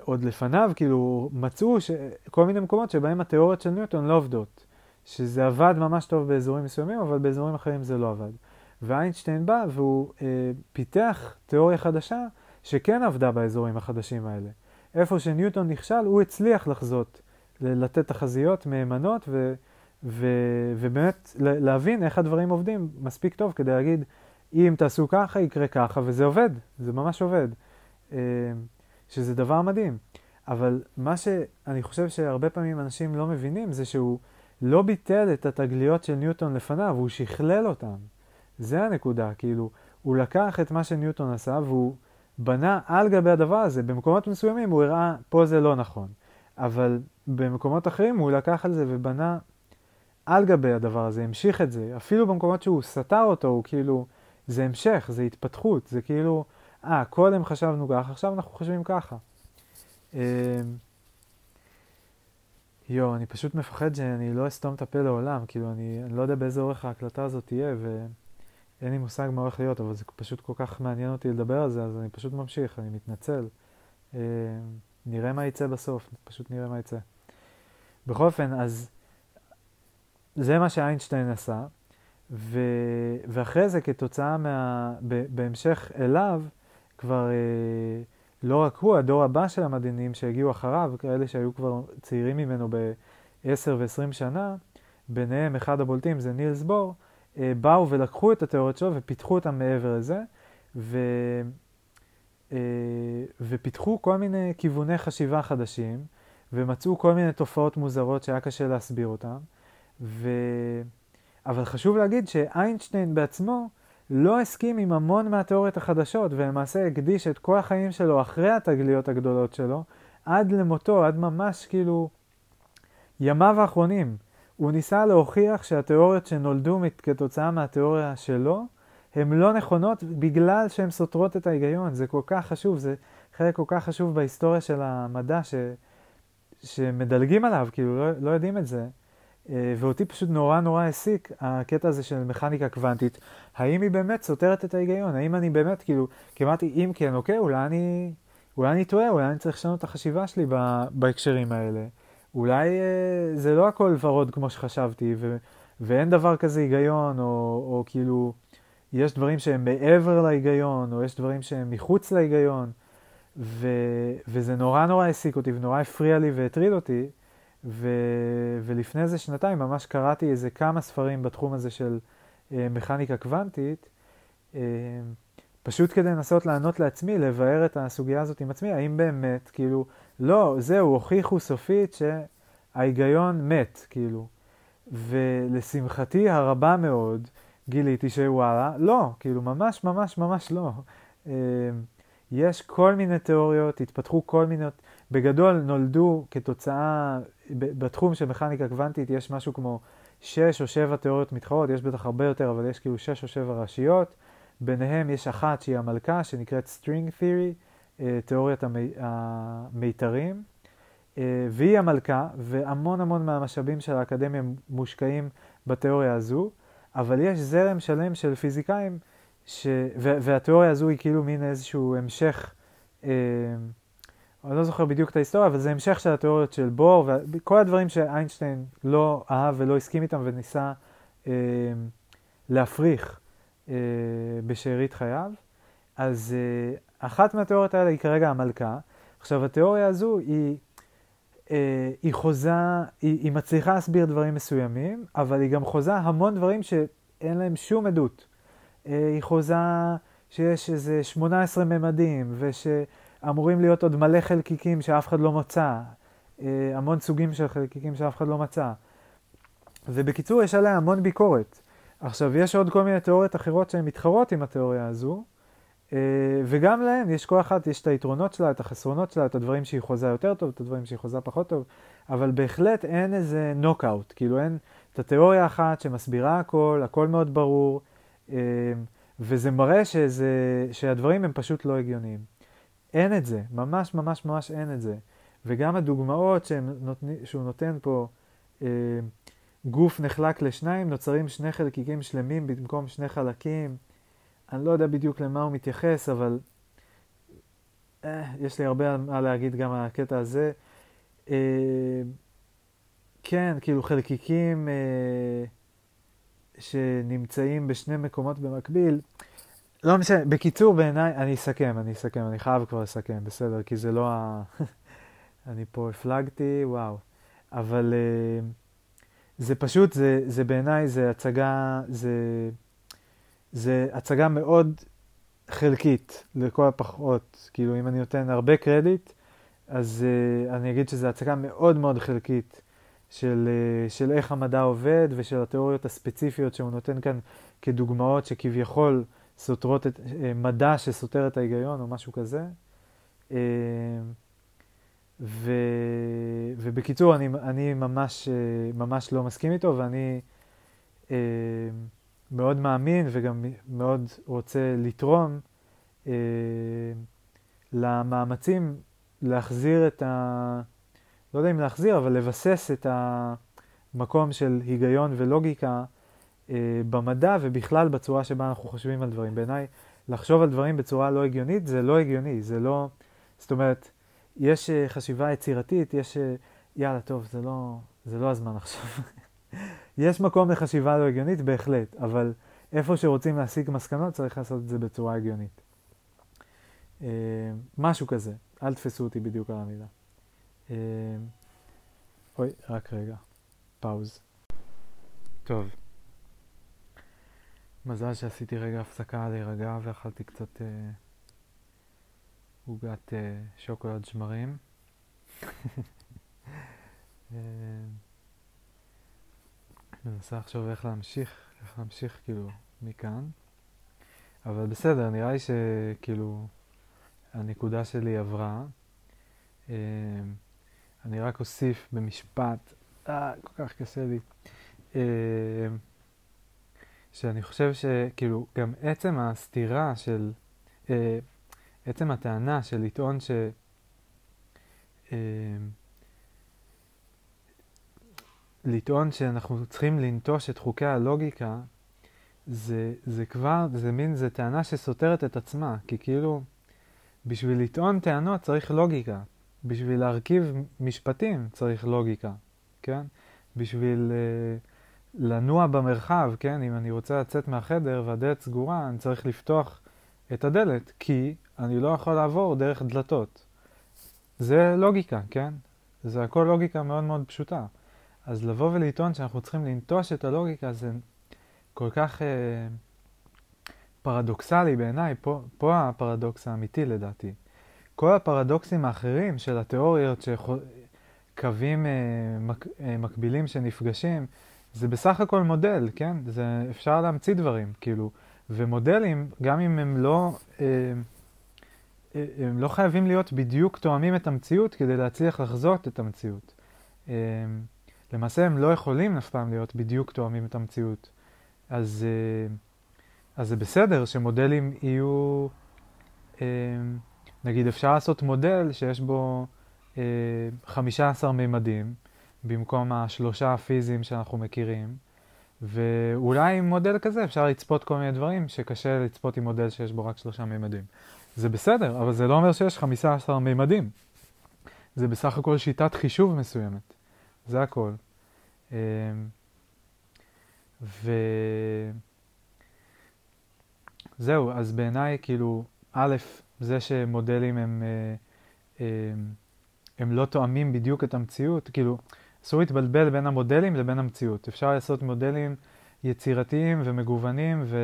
עוד לפניו, כאילו, מצאו ש... כל מיני מקומות שבהם התיאוריות של ניוטון לא עובדות. שזה עבד ממש טוב באזורים מסוימים, אבל באזורים אחרים זה לא עבד. ואיינשטיין בא והוא אה, פיתח תיאוריה חדשה שכן עבדה באזורים החדשים האלה. איפה שניוטון נכשל, הוא הצליח לחזות, לתת תחזיות מהימנות, ו, ו, ובאמת להבין איך הדברים עובדים מספיק טוב כדי להגיד, אם תעשו ככה, יקרה ככה, וזה עובד, זה ממש עובד. אה, שזה דבר מדהים. אבל מה שאני חושב שהרבה פעמים אנשים לא מבינים זה שהוא לא ביטל את התגליות של ניוטון לפניו, הוא שכלל אותן. זה הנקודה, כאילו, הוא לקח את מה שניוטון עשה והוא בנה על גבי הדבר הזה. במקומות מסוימים הוא הראה, פה זה לא נכון. אבל במקומות אחרים הוא לקח על זה ובנה על גבי הדבר הזה, המשיך את זה. אפילו במקומות שהוא סתר אותו, הוא כאילו, זה המשך, זה התפתחות, זה כאילו, אה, קודם חשבנו ככה, עכשיו אנחנו חושבים ככה. אמ, יואו, אני פשוט מפחד שאני לא אסתום את הפה לעולם, כאילו, אני, אני לא יודע באיזה אורך ההקלטה הזאת תהיה, ואין לי מושג מה הולך להיות, אבל זה פשוט כל כך מעניין אותי לדבר על זה, אז אני פשוט ממשיך, אני מתנצל. אמ, נראה מה יצא בסוף, פשוט נראה מה יצא. בכל אופן, אז זה מה שאיינשטיין עשה, ו, ואחרי זה, כתוצאה מה... ב, בהמשך אליו, כבר אה, לא רק הוא, הדור הבא של המדענים שהגיעו אחריו, כאלה שהיו כבר צעירים ממנו ב-10 ו-20 שנה, ביניהם אחד הבולטים זה נילס בור, אה, באו ולקחו את התיאוריות שלו ופיתחו אותן מעבר לזה, ו... אה, ופיתחו כל מיני כיווני חשיבה חדשים, ומצאו כל מיני תופעות מוזרות שהיה קשה להסביר אותן. ו... אבל חשוב להגיד שאיינשטיין בעצמו לא הסכים עם המון מהתיאוריות החדשות, ולמעשה הקדיש את כל החיים שלו אחרי התגליות הגדולות שלו, עד למותו, עד ממש כאילו ימיו האחרונים. הוא ניסה להוכיח שהתיאוריות שנולדו כתוצאה מהתיאוריה שלו, הן לא נכונות בגלל שהן סותרות את ההיגיון. זה כל כך חשוב, זה חלק כל כך חשוב בהיסטוריה של המדע ש... שמדלגים עליו, כאילו לא, לא יודעים את זה. אה, ואותי פשוט נורא נורא העסיק הקטע הזה של מכניקה קוונטית. האם היא באמת סותרת את ההיגיון? האם אני באמת, כאילו, כי אמרתי, אם כן, אוקיי, אולי אני, אולי אני טועה, אולי אני צריך לשנות את החשיבה שלי בהקשרים האלה. אולי אה, זה לא הכל ורוד כמו שחשבתי, ו, ואין דבר כזה היגיון, או, או כאילו, יש דברים שהם מעבר להיגיון, או יש דברים שהם מחוץ להיגיון, ו, וזה נורא נורא העסיק אותי, ונורא הפריע לי והטריד אותי. ו, ולפני איזה שנתיים ממש קראתי איזה כמה ספרים בתחום הזה של אה, מכניקה קוונטית, אה, פשוט כדי לנסות לענות לעצמי, לבאר את הסוגיה הזאת עם עצמי, האם באמת, כאילו, לא, זהו, הוכיחו סופית שההיגיון מת, כאילו. ולשמחתי הרבה מאוד, גיליתי שוואלה, לא, כאילו, ממש ממש ממש לא. אה, יש כל מיני תיאוריות, התפתחו כל מיני, בגדול נולדו כתוצאה בתחום של מכניקה קוונטית יש משהו כמו שש או שבע תיאוריות מתחרות, יש בטח הרבה יותר, אבל יש כאילו שש או שבע ראשיות. ביניהם יש אחת שהיא המלכה, שנקראת String Theory, אה, תיאוריית המיתרים. אה, והיא המלכה, והמון המון מהמשאבים של האקדמיה מושקעים בתיאוריה הזו, אבל יש זרם שלם של פיזיקאים, ש... והתיאוריה הזו היא כאילו מין איזשהו המשך אה, אני לא זוכר בדיוק את ההיסטוריה, אבל זה המשך של התיאוריות של בור, וכל הדברים שאיינשטיין לא אהב ולא הסכים איתם וניסה אה, להפריך אה, בשארית חייו. אז אה, אחת מהתיאוריות האלה היא כרגע המלכה. עכשיו, התיאוריה הזו היא, אה, היא חוזה, היא, היא מצליחה להסביר דברים מסוימים, אבל היא גם חוזה המון דברים שאין להם שום עדות. אה, היא חוזה שיש איזה 18 ממדים, וש... אמורים להיות עוד מלא חלקיקים שאף אחד לא מצא, אה, המון סוגים של חלקיקים שאף אחד לא מצא. ובקיצור, יש עליה המון ביקורת. עכשיו, יש עוד כל מיני תיאוריות אחרות שהן מתחרות עם התיאוריה הזו, אה, וגם להן יש כל אחת, יש את היתרונות שלה, את החסרונות שלה, את הדברים שהיא חוזה יותר טוב, את הדברים שהיא חוזה פחות טוב, אבל בהחלט אין איזה נוקאוט, כאילו אין את התיאוריה אחת שמסבירה הכל, הכל מאוד ברור, אה, וזה מראה שזה, שהדברים הם פשוט לא הגיוניים. אין את זה, ממש ממש ממש אין את זה. וגם הדוגמאות נותני, שהוא נותן פה, אה, גוף נחלק לשניים, נוצרים שני חלקיקים שלמים במקום שני חלקים. אני לא יודע בדיוק למה הוא מתייחס, אבל אה, יש לי הרבה מה להגיד גם על הקטע הזה. אה, כן, כאילו חלקיקים אה, שנמצאים בשני מקומות במקביל. לא משנה, בקיצור בעיניי, אני אסכם, אני אסכם, אני חייב כבר לסכם, בסדר, כי זה לא, ה... אני פה הפלגתי, וואו. אבל אה, זה פשוט, זה, זה בעיניי, זה הצגה, זה, זה הצגה מאוד חלקית, לכל הפחות. כאילו, אם אני נותן הרבה קרדיט, אז uh, אני אגיד שזו הצגה מאוד מאוד חלקית של, uh, של איך המדע עובד ושל התיאוריות הספציפיות שהוא נותן כאן כדוגמאות שכביכול סותרות את, uh, מדע שסותר את ההיגיון או משהו כזה. Uh, ו, ובקיצור, אני, אני ממש, uh, ממש לא מסכים איתו ואני מאוד מאמין וגם מאוד רוצה לתרום למאמצים להחזיר את ה... לא יודע אם להחזיר, אבל לבסס את המקום של היגיון ולוגיקה אה, במדע ובכלל בצורה שבה אנחנו חושבים על דברים. בעיניי, לחשוב על דברים בצורה לא הגיונית זה לא הגיוני, זה לא... זאת אומרת, יש אה, חשיבה יצירתית, יש... אה, יאללה, טוב, זה לא, זה לא הזמן עכשיו. יש מקום לחשיבה לא הגיונית, בהחלט, אבל איפה שרוצים להסיק מסקנות צריך לעשות את זה בצורה הגיונית. אה, משהו כזה. אל תפסו אותי בדיוק על המילה. אה, אוי, רק רגע. פאוז. טוב. מזל שעשיתי רגע הפסקה להירגע ואכלתי קצת אה, עוגת אה, שוקולד שמרים. מנסה לחשוב איך להמשיך, איך להמשיך כאילו מכאן. אבל בסדר, נראה לי שכאילו הנקודה שלי עברה. אה, אני רק אוסיף במשפט, אה, כל כך קשה לי, אה, שאני חושב שכאילו גם עצם הסתירה של, אה, עצם הטענה של לטעון ש... לטעון שאנחנו צריכים לנטוש את חוקי הלוגיקה, זה, זה כבר, זה מין, זה טענה שסותרת את עצמה, כי כאילו, בשביל לטעון טענות צריך לוגיקה. בשביל להרכיב משפטים צריך לוגיקה, כן? בשביל uh, לנוע במרחב, כן? אם אני רוצה לצאת מהחדר והדלת סגורה, אני צריך לפתוח את הדלת, כי אני לא יכול לעבור דרך דלתות. זה לוגיקה, כן? זה הכל לוגיקה מאוד מאוד פשוטה. אז לבוא ולטעון שאנחנו צריכים לנטוש את הלוגיקה זה כל כך... Uh, פרדוקסלי בעיניי, פה, פה הפרדוקס האמיתי לדעתי. כל הפרדוקסים האחרים של התיאוריות, שקווים אה, מק, אה, מקבילים שנפגשים, זה בסך הכל מודל, כן? זה, אפשר להמציא דברים, כאילו. ומודלים, גם אם הם לא, אה, אה, הם לא חייבים להיות בדיוק תואמים את המציאות כדי להצליח לחזות את המציאות. אה, למעשה הם לא יכולים אף פעם להיות בדיוק תואמים את המציאות. אז... אז זה בסדר שמודלים יהיו, נגיד אפשר לעשות מודל שיש בו אה, 15 מימדים במקום השלושה הפיזיים שאנחנו מכירים, ואולי עם מודל כזה אפשר לצפות כל מיני דברים שקשה לצפות עם מודל שיש בו רק שלושה מימדים. זה בסדר, אבל זה לא אומר שיש 15 מימדים. זה בסך הכל שיטת חישוב מסוימת. זה הכל. אה, ו... זהו, אז בעיניי, כאילו, א', זה שמודלים הם, אה, אה, הם לא תואמים בדיוק את המציאות, כאילו, אסור להתבלבל בין המודלים לבין המציאות. אפשר לעשות מודלים יצירתיים ומגוונים ו,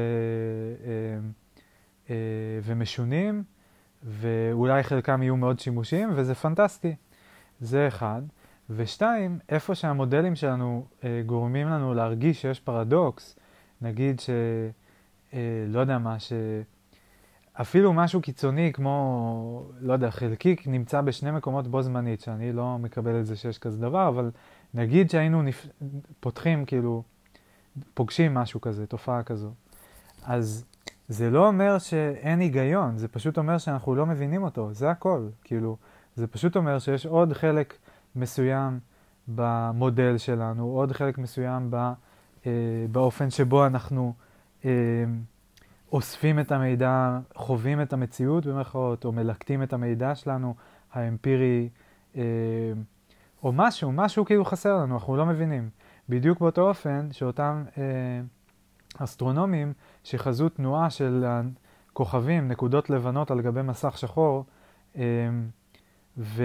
אה, ומשונים, ואולי חלקם יהיו מאוד שימושיים, וזה פנטסטי. זה אחד. ושתיים, איפה שהמודלים שלנו גורמים לנו להרגיש שיש פרדוקס, נגיד ש... אה, לא יודע מה, שאפילו משהו קיצוני כמו, לא יודע, חלקיק נמצא בשני מקומות בו זמנית, שאני לא מקבל את זה שיש כזה דבר, אבל נגיד שהיינו נפ... פותחים, כאילו, פוגשים משהו כזה, תופעה כזו, אז זה לא אומר שאין היגיון, זה פשוט אומר שאנחנו לא מבינים אותו, זה הכל, כאילו, זה פשוט אומר שיש עוד חלק מסוים במודל שלנו, עוד חלק מסוים ב, אה, באופן שבו אנחנו אה, אוספים את המידע, חווים את המציאות במרכאות, או מלקטים את המידע שלנו, האמפירי, אה, או משהו, משהו כאילו חסר לנו, אנחנו לא מבינים. בדיוק באותו אופן שאותם אה, אסטרונומים שחזו תנועה של כוכבים, נקודות לבנות על גבי מסך שחור, ו,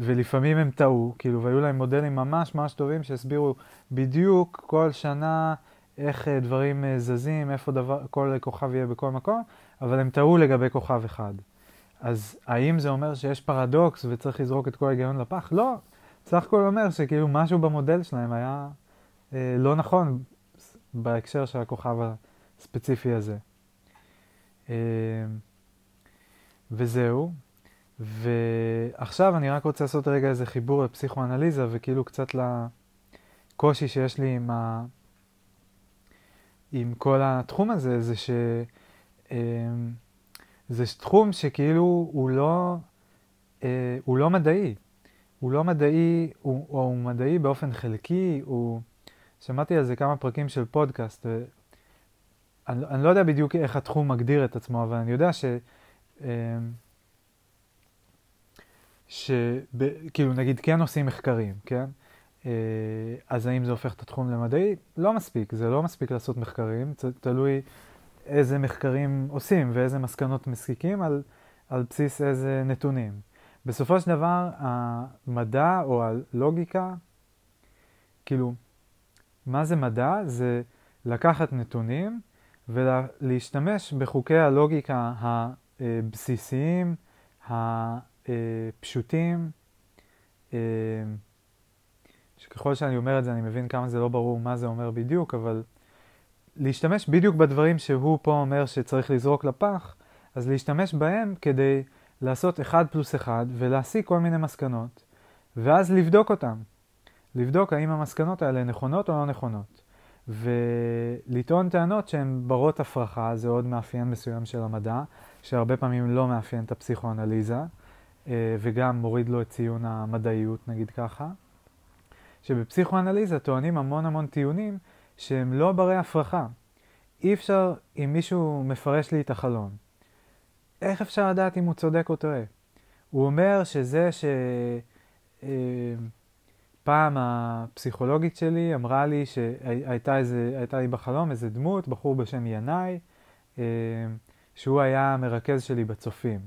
ולפעמים הם טעו, כאילו, והיו להם מודלים ממש ממש טובים שהסבירו בדיוק כל שנה איך אה, דברים אה, זזים, איפה דבר, כל כוכב יהיה בכל מקום, אבל הם טעו לגבי כוכב אחד. אז האם זה אומר שיש פרדוקס וצריך לזרוק את כל ההיגיון לפח? לא. סך הכל אומר שכאילו משהו במודל שלהם היה אה, לא נכון בהקשר של הכוכב הספציפי הזה. אה, וזהו. ועכשיו אני רק רוצה לעשות רגע איזה חיבור לפסיכואנליזה וכאילו קצת לקושי שיש לי עם, ה... עם כל התחום הזה, זה ש... אה, זה תחום שכאילו הוא לא, אה, הוא לא מדעי. הוא לא מדעי, הוא, הוא מדעי באופן חלקי, הוא... שמעתי על זה כמה פרקים של פודקאסט, ואני אני לא יודע בדיוק איך התחום מגדיר את עצמו, אבל אני יודע ש... אה, שכאילו נגיד כן עושים מחקרים, כן? אה, אז האם זה הופך את התחום למדעי? לא מספיק, זה לא מספיק לעשות מחקרים, תלוי איזה מחקרים עושים ואיזה מסקנות מסיקים על, על בסיס איזה נתונים. בסופו של דבר, המדע או הלוגיקה, כאילו, מה זה מדע? זה לקחת נתונים ולהשתמש בחוקי הלוגיקה הבסיסיים, הפשוטים, שככל שאני אומר את זה אני מבין כמה זה לא ברור מה זה אומר בדיוק, אבל להשתמש בדיוק בדברים שהוא פה אומר שצריך לזרוק לפח, אז להשתמש בהם כדי לעשות אחד פלוס אחד ולהסיק כל מיני מסקנות, ואז לבדוק אותם. לבדוק האם המסקנות האלה נכונות או לא נכונות. ולטעון טענות שהן ברות הפרחה, זה עוד מאפיין מסוים של המדע, שהרבה פעמים לא מאפיין את הפסיכואנליזה, אה, וגם מוריד לו את ציון המדעיות, נגיד ככה. שבפסיכואנליזה טוענים המון המון טיעונים שהם לא ברי הפרחה. אי אפשר, אם מישהו מפרש לי את החלום, איך אפשר לדעת אם הוא צודק או טועה? הוא אומר שזה שפעם אה, הפסיכולוגית שלי אמרה לי שהייתה איזה, הייתה לי בחלום איזה דמות, בחור בשם ינאי, אה, שהוא היה המרכז שלי בצופים.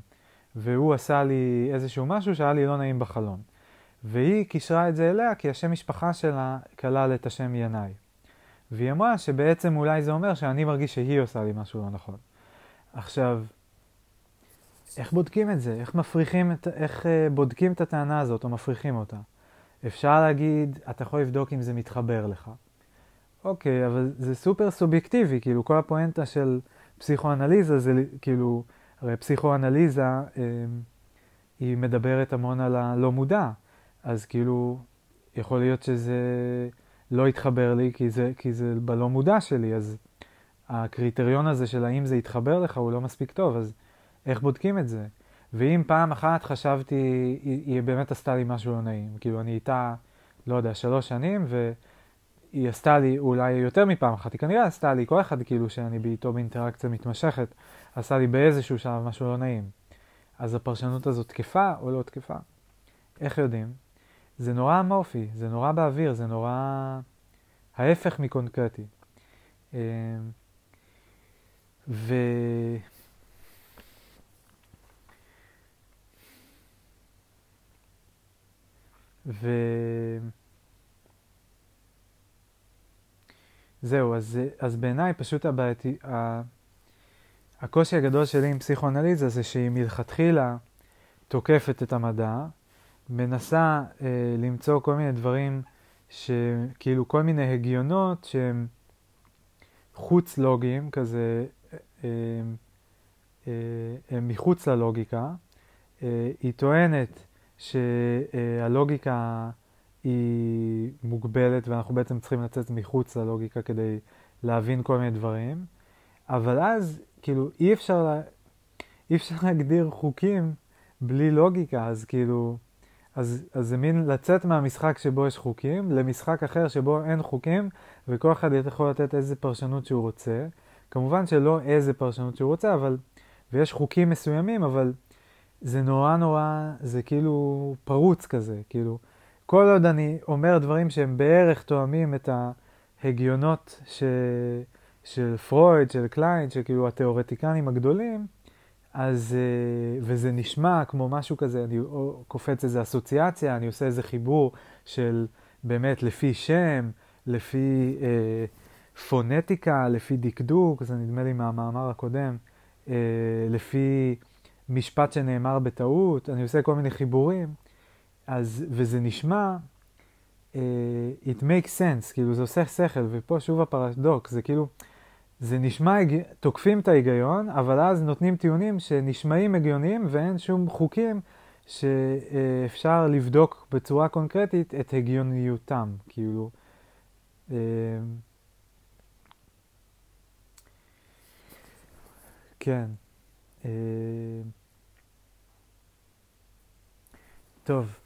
והוא עשה לי איזשהו משהו שהיה לי לא נעים בחלום. והיא קישרה את זה אליה כי השם משפחה שלה כלל את השם ינאי. והיא אמרה שבעצם אולי זה אומר שאני מרגיש שהיא עושה לי משהו לא נכון. עכשיו, איך בודקים את זה? איך מפריחים את, איך uh, בודקים את הטענה הזאת או מפריחים אותה? אפשר להגיד, אתה יכול לבדוק אם זה מתחבר לך. אוקיי, אבל זה סופר סובייקטיבי, כאילו כל הפואנטה של פסיכואנליזה זה כאילו, הרי פסיכואנליזה אה, היא מדברת המון על הלא מודע, אז כאילו, יכול להיות שזה לא יתחבר לי כי זה, כי זה בלא מודע שלי, אז הקריטריון הזה של האם זה יתחבר לך הוא לא מספיק טוב, אז איך בודקים את זה? ואם פעם אחת חשבתי, היא, היא באמת עשתה לי משהו לא נעים, כאילו אני איתה, לא יודע, שלוש שנים, והיא עשתה לי אולי יותר מפעם אחת, היא כנראה עשתה לי, כל אחד כאילו שאני איתו באינטראקציה מתמשכת, עשה לי באיזשהו שלב משהו לא נעים. אז הפרשנות הזאת תקפה או לא תקפה? איך יודעים? זה נורא אמורפי, זה נורא באוויר, זה נורא ההפך מקונקרטי. אמ, ו... ו... זהו, אז, אז בעיניי פשוט הבעייתי, ה... הקושי הגדול שלי עם פסיכואנליזה זה שהיא מלכתחילה תוקפת את המדע, מנסה אה, למצוא כל מיני דברים, שכאילו כל מיני הגיונות שהם חוץ לוגיים, כזה, אה, אה, הם מחוץ ללוגיקה. אה, היא טוענת שהלוגיקה היא מוגבלת ואנחנו בעצם צריכים לצאת מחוץ ללוגיקה כדי להבין כל מיני דברים, אבל אז כאילו אי אפשר, אי אפשר להגדיר חוקים בלי לוגיקה, אז כאילו אז, אז זה מין לצאת מהמשחק שבו יש חוקים למשחק אחר שבו אין חוקים וכל אחד יכול לתת איזה פרשנות שהוא רוצה. כמובן שלא איזה פרשנות שהוא רוצה, אבל, ויש חוקים מסוימים, אבל זה נורא נורא, זה כאילו פרוץ כזה, כאילו, כל עוד אני אומר דברים שהם בערך תואמים את ההגיונות ש... של פרויד, של קליין, של כאילו התיאורטיקנים הגדולים, אז, אה, וזה נשמע כמו משהו כזה, אני קופץ איזה אסוציאציה, אני עושה איזה חיבור של באמת לפי שם, לפי אה, פונטיקה, לפי דקדוק, זה נדמה לי מהמאמר הקודם, אה, לפי משפט שנאמר בטעות, אני עושה כל מיני חיבורים, אז, וזה נשמע, uh, it makes sense, כאילו זה עושה שכל, ופה שוב הפרדוקס, זה כאילו, זה נשמע, תוקפים את ההיגיון, אבל אז נותנים טיעונים שנשמעים הגיוניים ואין שום חוקים שאפשר לבדוק בצורה קונקרטית את הגיוניותם, כאילו. Uh, כן. Uh, טוב,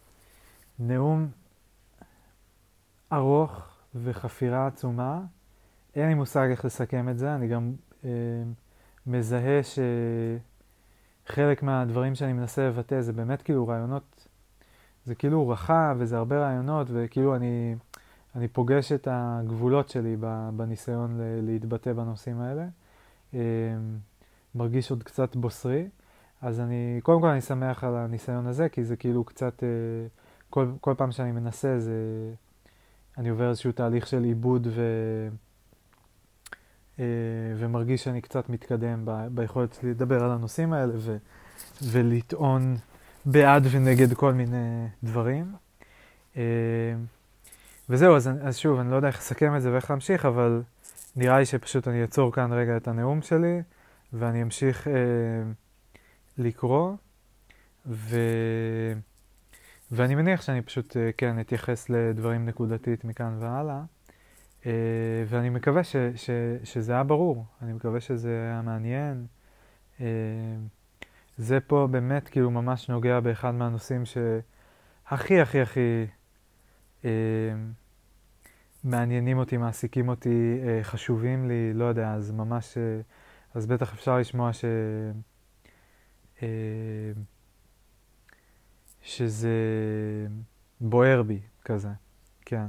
נאום ארוך וחפירה עצומה. אין לי מושג איך לסכם את זה, אני גם אה, מזהה שחלק מהדברים שאני מנסה לבטא זה באמת כאילו רעיונות, זה כאילו רחב וזה הרבה רעיונות וכאילו אני, אני פוגש את הגבולות שלי בניסיון להתבטא בנושאים האלה. אה, מרגיש עוד קצת בוסרי. אז אני, קודם כל אני שמח על הניסיון הזה, כי זה כאילו קצת, אה, כל, כל פעם שאני מנסה זה, אני עובר איזשהו תהליך של עיבוד ו, ומרגיש שאני קצת מתקדם ב, ביכולת לדבר על הנושאים האלה ו, ולטעון בעד ונגד כל מיני דברים. אה, וזהו, אז, אז שוב, אני לא יודע איך לסכם את זה ואיך להמשיך, אבל נראה לי שפשוט אני אעצור כאן רגע את הנאום שלי, ואני אמשיך... אה, לקרוא, ו... ואני מניח שאני פשוט, אה, כן, אתייחס לדברים נקודתית מכאן והלאה, אה, ואני מקווה ש, ש, שזה היה ברור, אני מקווה שזה היה מעניין. אה, זה פה באמת כאילו ממש נוגע באחד מהנושאים שהכי הכי הכי מעניינים אותי, מעסיקים אותי, חשובים לי, לא יודע, אז ממש, אז בטח אפשר לשמוע ש... אה, שזה בוער בי כזה, כן.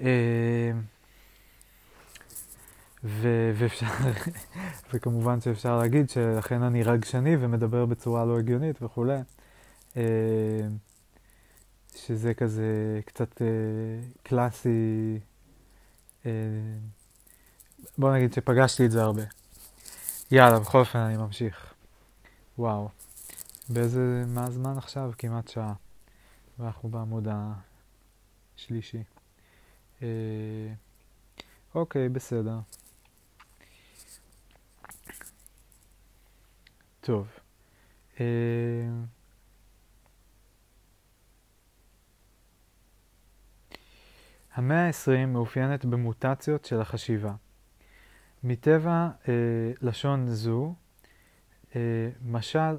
אה, ו- ואפשר, וכמובן שאפשר להגיד שאכן אני רגשני ומדבר בצורה לא הגיונית וכולי, אה, שזה כזה קצת קלאסי, בוא נגיד שפגשתי את זה הרבה. יאללה, בכל אופן אני ממשיך. וואו, באיזה, מה הזמן עכשיו? כמעט שעה. ואנחנו בעמוד השלישי. אה, אוקיי, בסדר. טוב. אה, המאה ה-20 מאופיינת במוטציות של החשיבה. מטבע אה, לשון זו, אה, משל,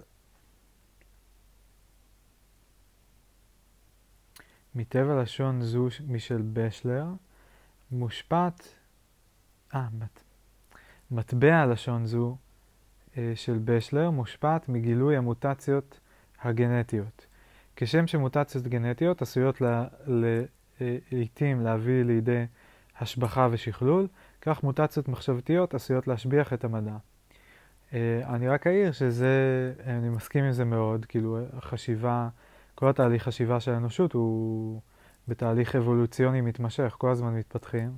מטבע לשון זו משל בשלר, מושפעת, אה, מת, מטבע לשון זו אה, של בשלר מושפעת מגילוי המוטציות הגנטיות. כשם שמוטציות גנטיות עשויות לה, אה, לעיתים להביא לידי השבחה ושכלול, כך מוטציות מחשבתיות עשויות להשביח את המדע. אה, אני רק אעיר שזה, אני מסכים עם זה מאוד, כאילו החשיבה, כל התהליך חשיבה של האנושות הוא בתהליך אבולוציוני מתמשך, כל הזמן מתפתחים.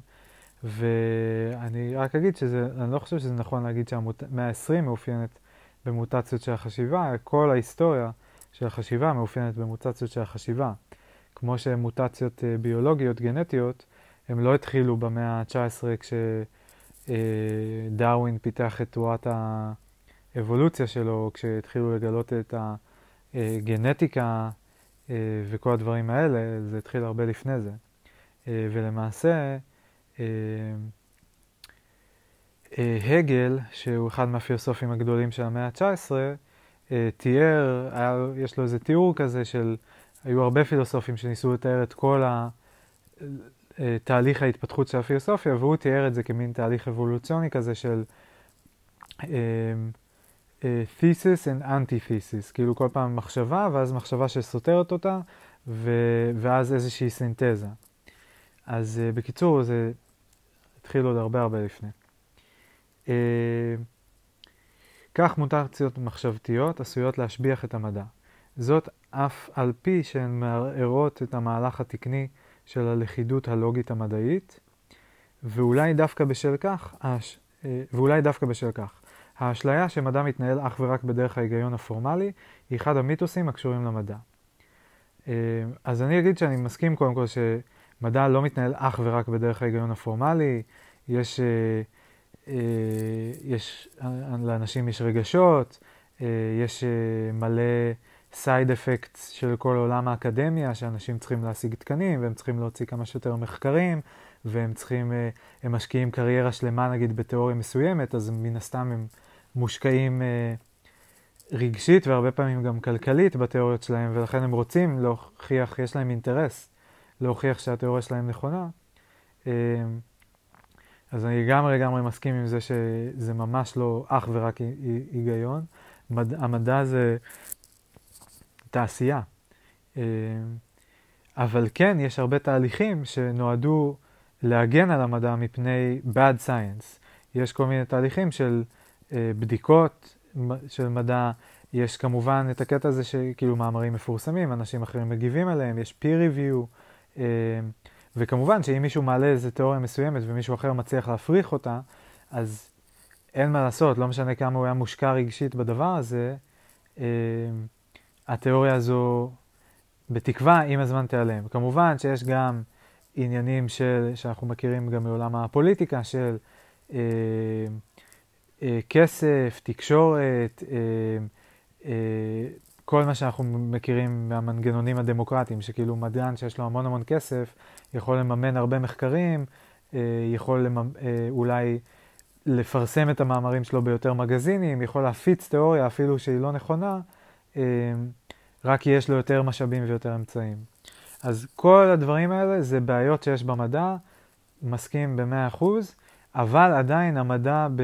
ואני רק אגיד שזה, אני לא חושב שזה נכון להגיד שהמאה ה-20 מאופיינת במוטציות של החשיבה, כל ההיסטוריה של החשיבה מאופיינת במוטציות של החשיבה. כמו שמוטציות אה, ביולוגיות, גנטיות, הם לא התחילו במאה ה-19 כשדרווין פיתח את תורת. האבולוציה שלו, כשהתחילו לגלות את הגנטיקה אה, וכל הדברים האלה, זה התחיל הרבה לפני זה. אה, ולמעשה, אה, הגל, שהוא אחד מהפילוסופים הגדולים של המאה ה-19, תיאר, יש לו איזה תיאור כזה של, היו הרבה פילוסופים שניסו לתאר את כל. תהליך ההתפתחות של הפילוסופיה, והוא תיאר את זה כמין תהליך אבולוציוני כזה של thesis and antithesis, כאילו כל פעם מחשבה ואז מחשבה שסותרת אותה ו- ואז איזושהי סינתזה. אז uh, בקיצור זה התחיל עוד הרבה הרבה לפני. Uh, כך מוטציות מחשבתיות עשויות להשביח את המדע. זאת אף על פי שהן מערערות את המהלך התקני של הלכידות הלוגית המדעית, ואולי דווקא בשל כך. אה, ואולי דווקא בשל כך. האשליה שמדע מתנהל אך ורק בדרך ההיגיון הפורמלי, היא אחד המיתוסים הקשורים למדע. אה, אז אני אגיד שאני מסכים קודם כל שמדע לא מתנהל אך ורק בדרך ההיגיון הפורמלי, יש, אה, יש, לאנשים יש רגשות, יש מלא סייד אפקטס של כל עולם האקדמיה, שאנשים צריכים להשיג תקנים, והם צריכים להוציא כמה שיותר מחקרים, והם צריכים, אה, הם משקיעים קריירה שלמה נגיד בתיאוריה מסוימת, אז מן הסתם הם מושקעים אה, רגשית והרבה פעמים גם כלכלית בתיאוריות שלהם, ולכן הם רוצים להוכיח, יש להם אינטרס להוכיח שהתיאוריה שלהם נכונה. אה, אז אני לגמרי לגמרי מסכים עם זה שזה ממש לא אך ורק היגיון. מד, המדע זה תעשייה. אבל כן, יש הרבה תהליכים שנועדו להגן על המדע מפני bad science. יש כל מיני תהליכים של אה, בדיקות של מדע, יש כמובן את הקטע הזה שכאילו מאמרים מפורסמים, אנשים אחרים מגיבים עליהם, יש peer review, אה, וכמובן שאם מישהו מעלה איזה תיאוריה מסוימת ומישהו אחר מצליח להפריך אותה, אז אין מה לעשות, לא משנה כמה הוא היה מושקע רגשית בדבר הזה, אה, התיאוריה הזו בתקווה עם הזמן תיעלם. כמובן שיש גם עניינים של, שאנחנו מכירים גם מעולם הפוליטיקה, של אה, אה, כסף, תקשורת, אה, אה, כל מה שאנחנו מכירים מהמנגנונים הדמוקרטיים, שכאילו מדען שיש לו המון המון כסף, יכול לממן הרבה מחקרים, אה, יכול לממ, אה, אולי לפרסם את המאמרים שלו ביותר מגזינים, יכול להפיץ תיאוריה אפילו שהיא לא נכונה, אה, רק כי יש לו יותר משאבים ויותר אמצעים. אז כל הדברים האלה זה בעיות שיש במדע, מסכים ב-100%, אבל עדיין המדע ב...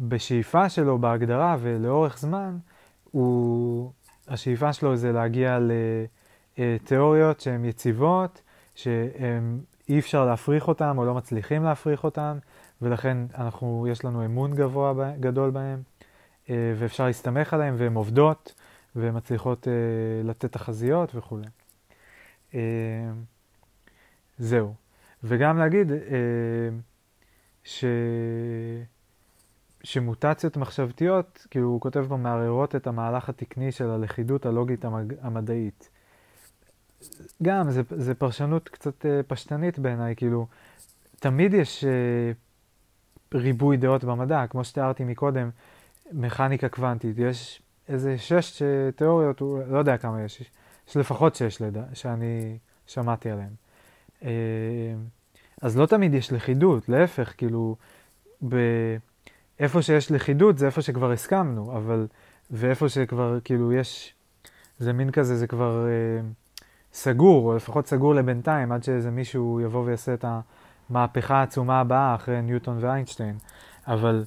בשאיפה שלו, בהגדרה ולאורך זמן, הוא... השאיפה שלו זה להגיע לתיאוריות שהן יציבות, שאי אפשר להפריך אותן או לא מצליחים להפריך אותן, ולכן אנחנו, יש לנו אמון גבוה, גדול בהן, אה, ואפשר להסתמך עליהן, והן עובדות, והן מצליחות אה, לתת תחזיות וכולי. אה, זהו. וגם להגיד ש... שמוטציות מחשבתיות, כאילו הוא כותב פה, מערערות את המהלך התקני של הלכידות הלוגית המג... המדעית. גם, זה, זה פרשנות קצת אה, פשטנית בעיניי, כאילו, תמיד יש אה, ריבוי דעות במדע, כמו שתיארתי מקודם, מכניקה קוונטית, יש איזה שש תיאוריות, לא יודע כמה יש, יש לפחות שש לדע, שאני שמעתי עליהן. אה, אז לא תמיד יש לכידות, להפך, כאילו, ב... איפה שיש לכידות זה איפה שכבר הסכמנו, אבל, ואיפה שכבר, כאילו, יש, זה מין כזה, זה כבר אה, סגור, או לפחות סגור לבינתיים, עד שאיזה מישהו יבוא ויעשה את המהפכה העצומה הבאה אחרי ניוטון ואיינשטיין. אבל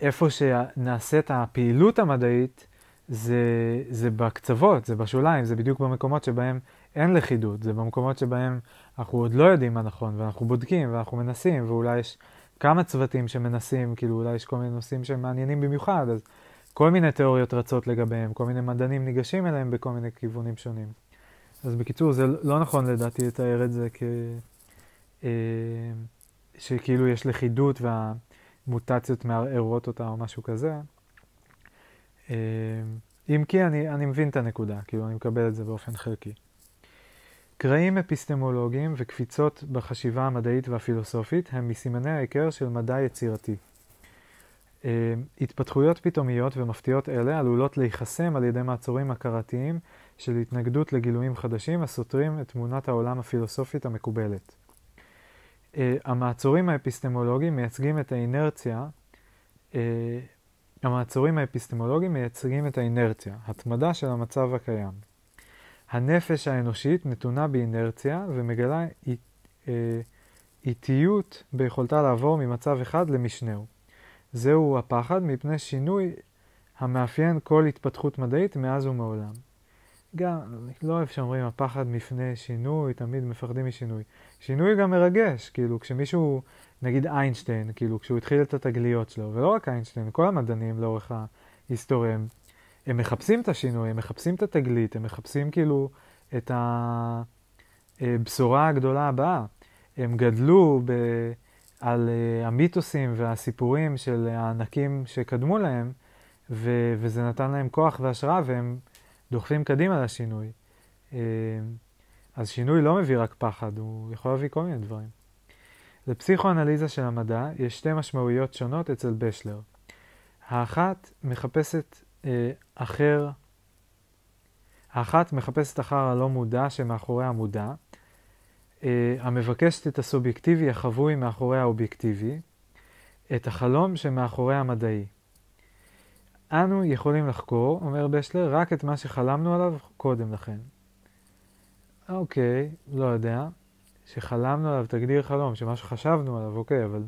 איפה שנעשית הפעילות המדעית, זה, זה בקצוות, זה בשוליים, זה בדיוק במקומות שבהם אין לכידות, זה במקומות שבהם אנחנו עוד לא יודעים מה נכון, ואנחנו בודקים, ואנחנו מנסים, ואולי יש כמה צוותים שמנסים, כאילו אולי יש כל מיני נושאים שהם מעניינים במיוחד, אז כל מיני תיאוריות רצות לגביהם, כל מיני מדענים ניגשים אליהם בכל מיני כיוונים שונים. אז בקיצור, זה לא נכון לדעתי לתאר את זה כ... אה, שכאילו יש לכידות והמוטציות מערערות אותה או משהו כזה. אה, אם כי אני, אני מבין את הנקודה, כאילו אני מקבל את זה באופן חלקי. קרעים אפיסטמולוגיים וקפיצות בחשיבה המדעית והפילוסופית הם מסימני ההיכר של מדע יצירתי. Uh, התפתחויות פתאומיות ומפתיעות אלה עלולות להיחסם על ידי מעצורים הכרתיים של התנגדות לגילויים חדשים הסותרים את תמונת העולם הפילוסופית המקובלת. Uh, המעצורים האפיסטמולוגיים מייצגים את האינרציה uh, המעצורים האפיסטמולוגיים מייצגים את האינרציה, התמדה של המצב הקיים. הנפש האנושית נתונה באינרציה ומגלה אה, איטיות ביכולתה לעבור ממצב אחד למשנהו. זהו הפחד מפני שינוי המאפיין כל התפתחות מדעית מאז ומעולם. גם, לא אוהב שאומרים הפחד מפני שינוי, תמיד מפחדים משינוי. שינוי גם מרגש, כאילו כשמישהו, נגיד איינשטיין, כאילו כשהוא התחיל את התגליות שלו, ולא רק איינשטיין, כל המדענים לאורך ההיסטוריה, הם, הם מחפשים את השינוי, הם מחפשים את התגלית, הם מחפשים כאילו את הבשורה הגדולה הבאה. הם גדלו ב, על uh, המיתוסים והסיפורים של הענקים שקדמו להם, ו, וזה נתן להם כוח והשראה, והם דוחפים קדימה לשינוי. אה, אז שינוי לא מביא רק פחד, הוא יכול להביא כל מיני דברים. לפסיכואנליזה של המדע יש שתי משמעויות שונות אצל בשלר. האחת מחפשת אחר, האחת מחפשת אחר הלא מודע שמאחורי המודע, אה, המבקשת את הסובייקטיבי החבוי מאחורי האובייקטיבי, את החלום שמאחורי המדעי. אנו יכולים לחקור, אומר בשלר, רק את מה שחלמנו עליו קודם לכן. אוקיי, לא יודע. שחלמנו עליו, תגדיר חלום, שמה שחשבנו עליו, אוקיי, אבל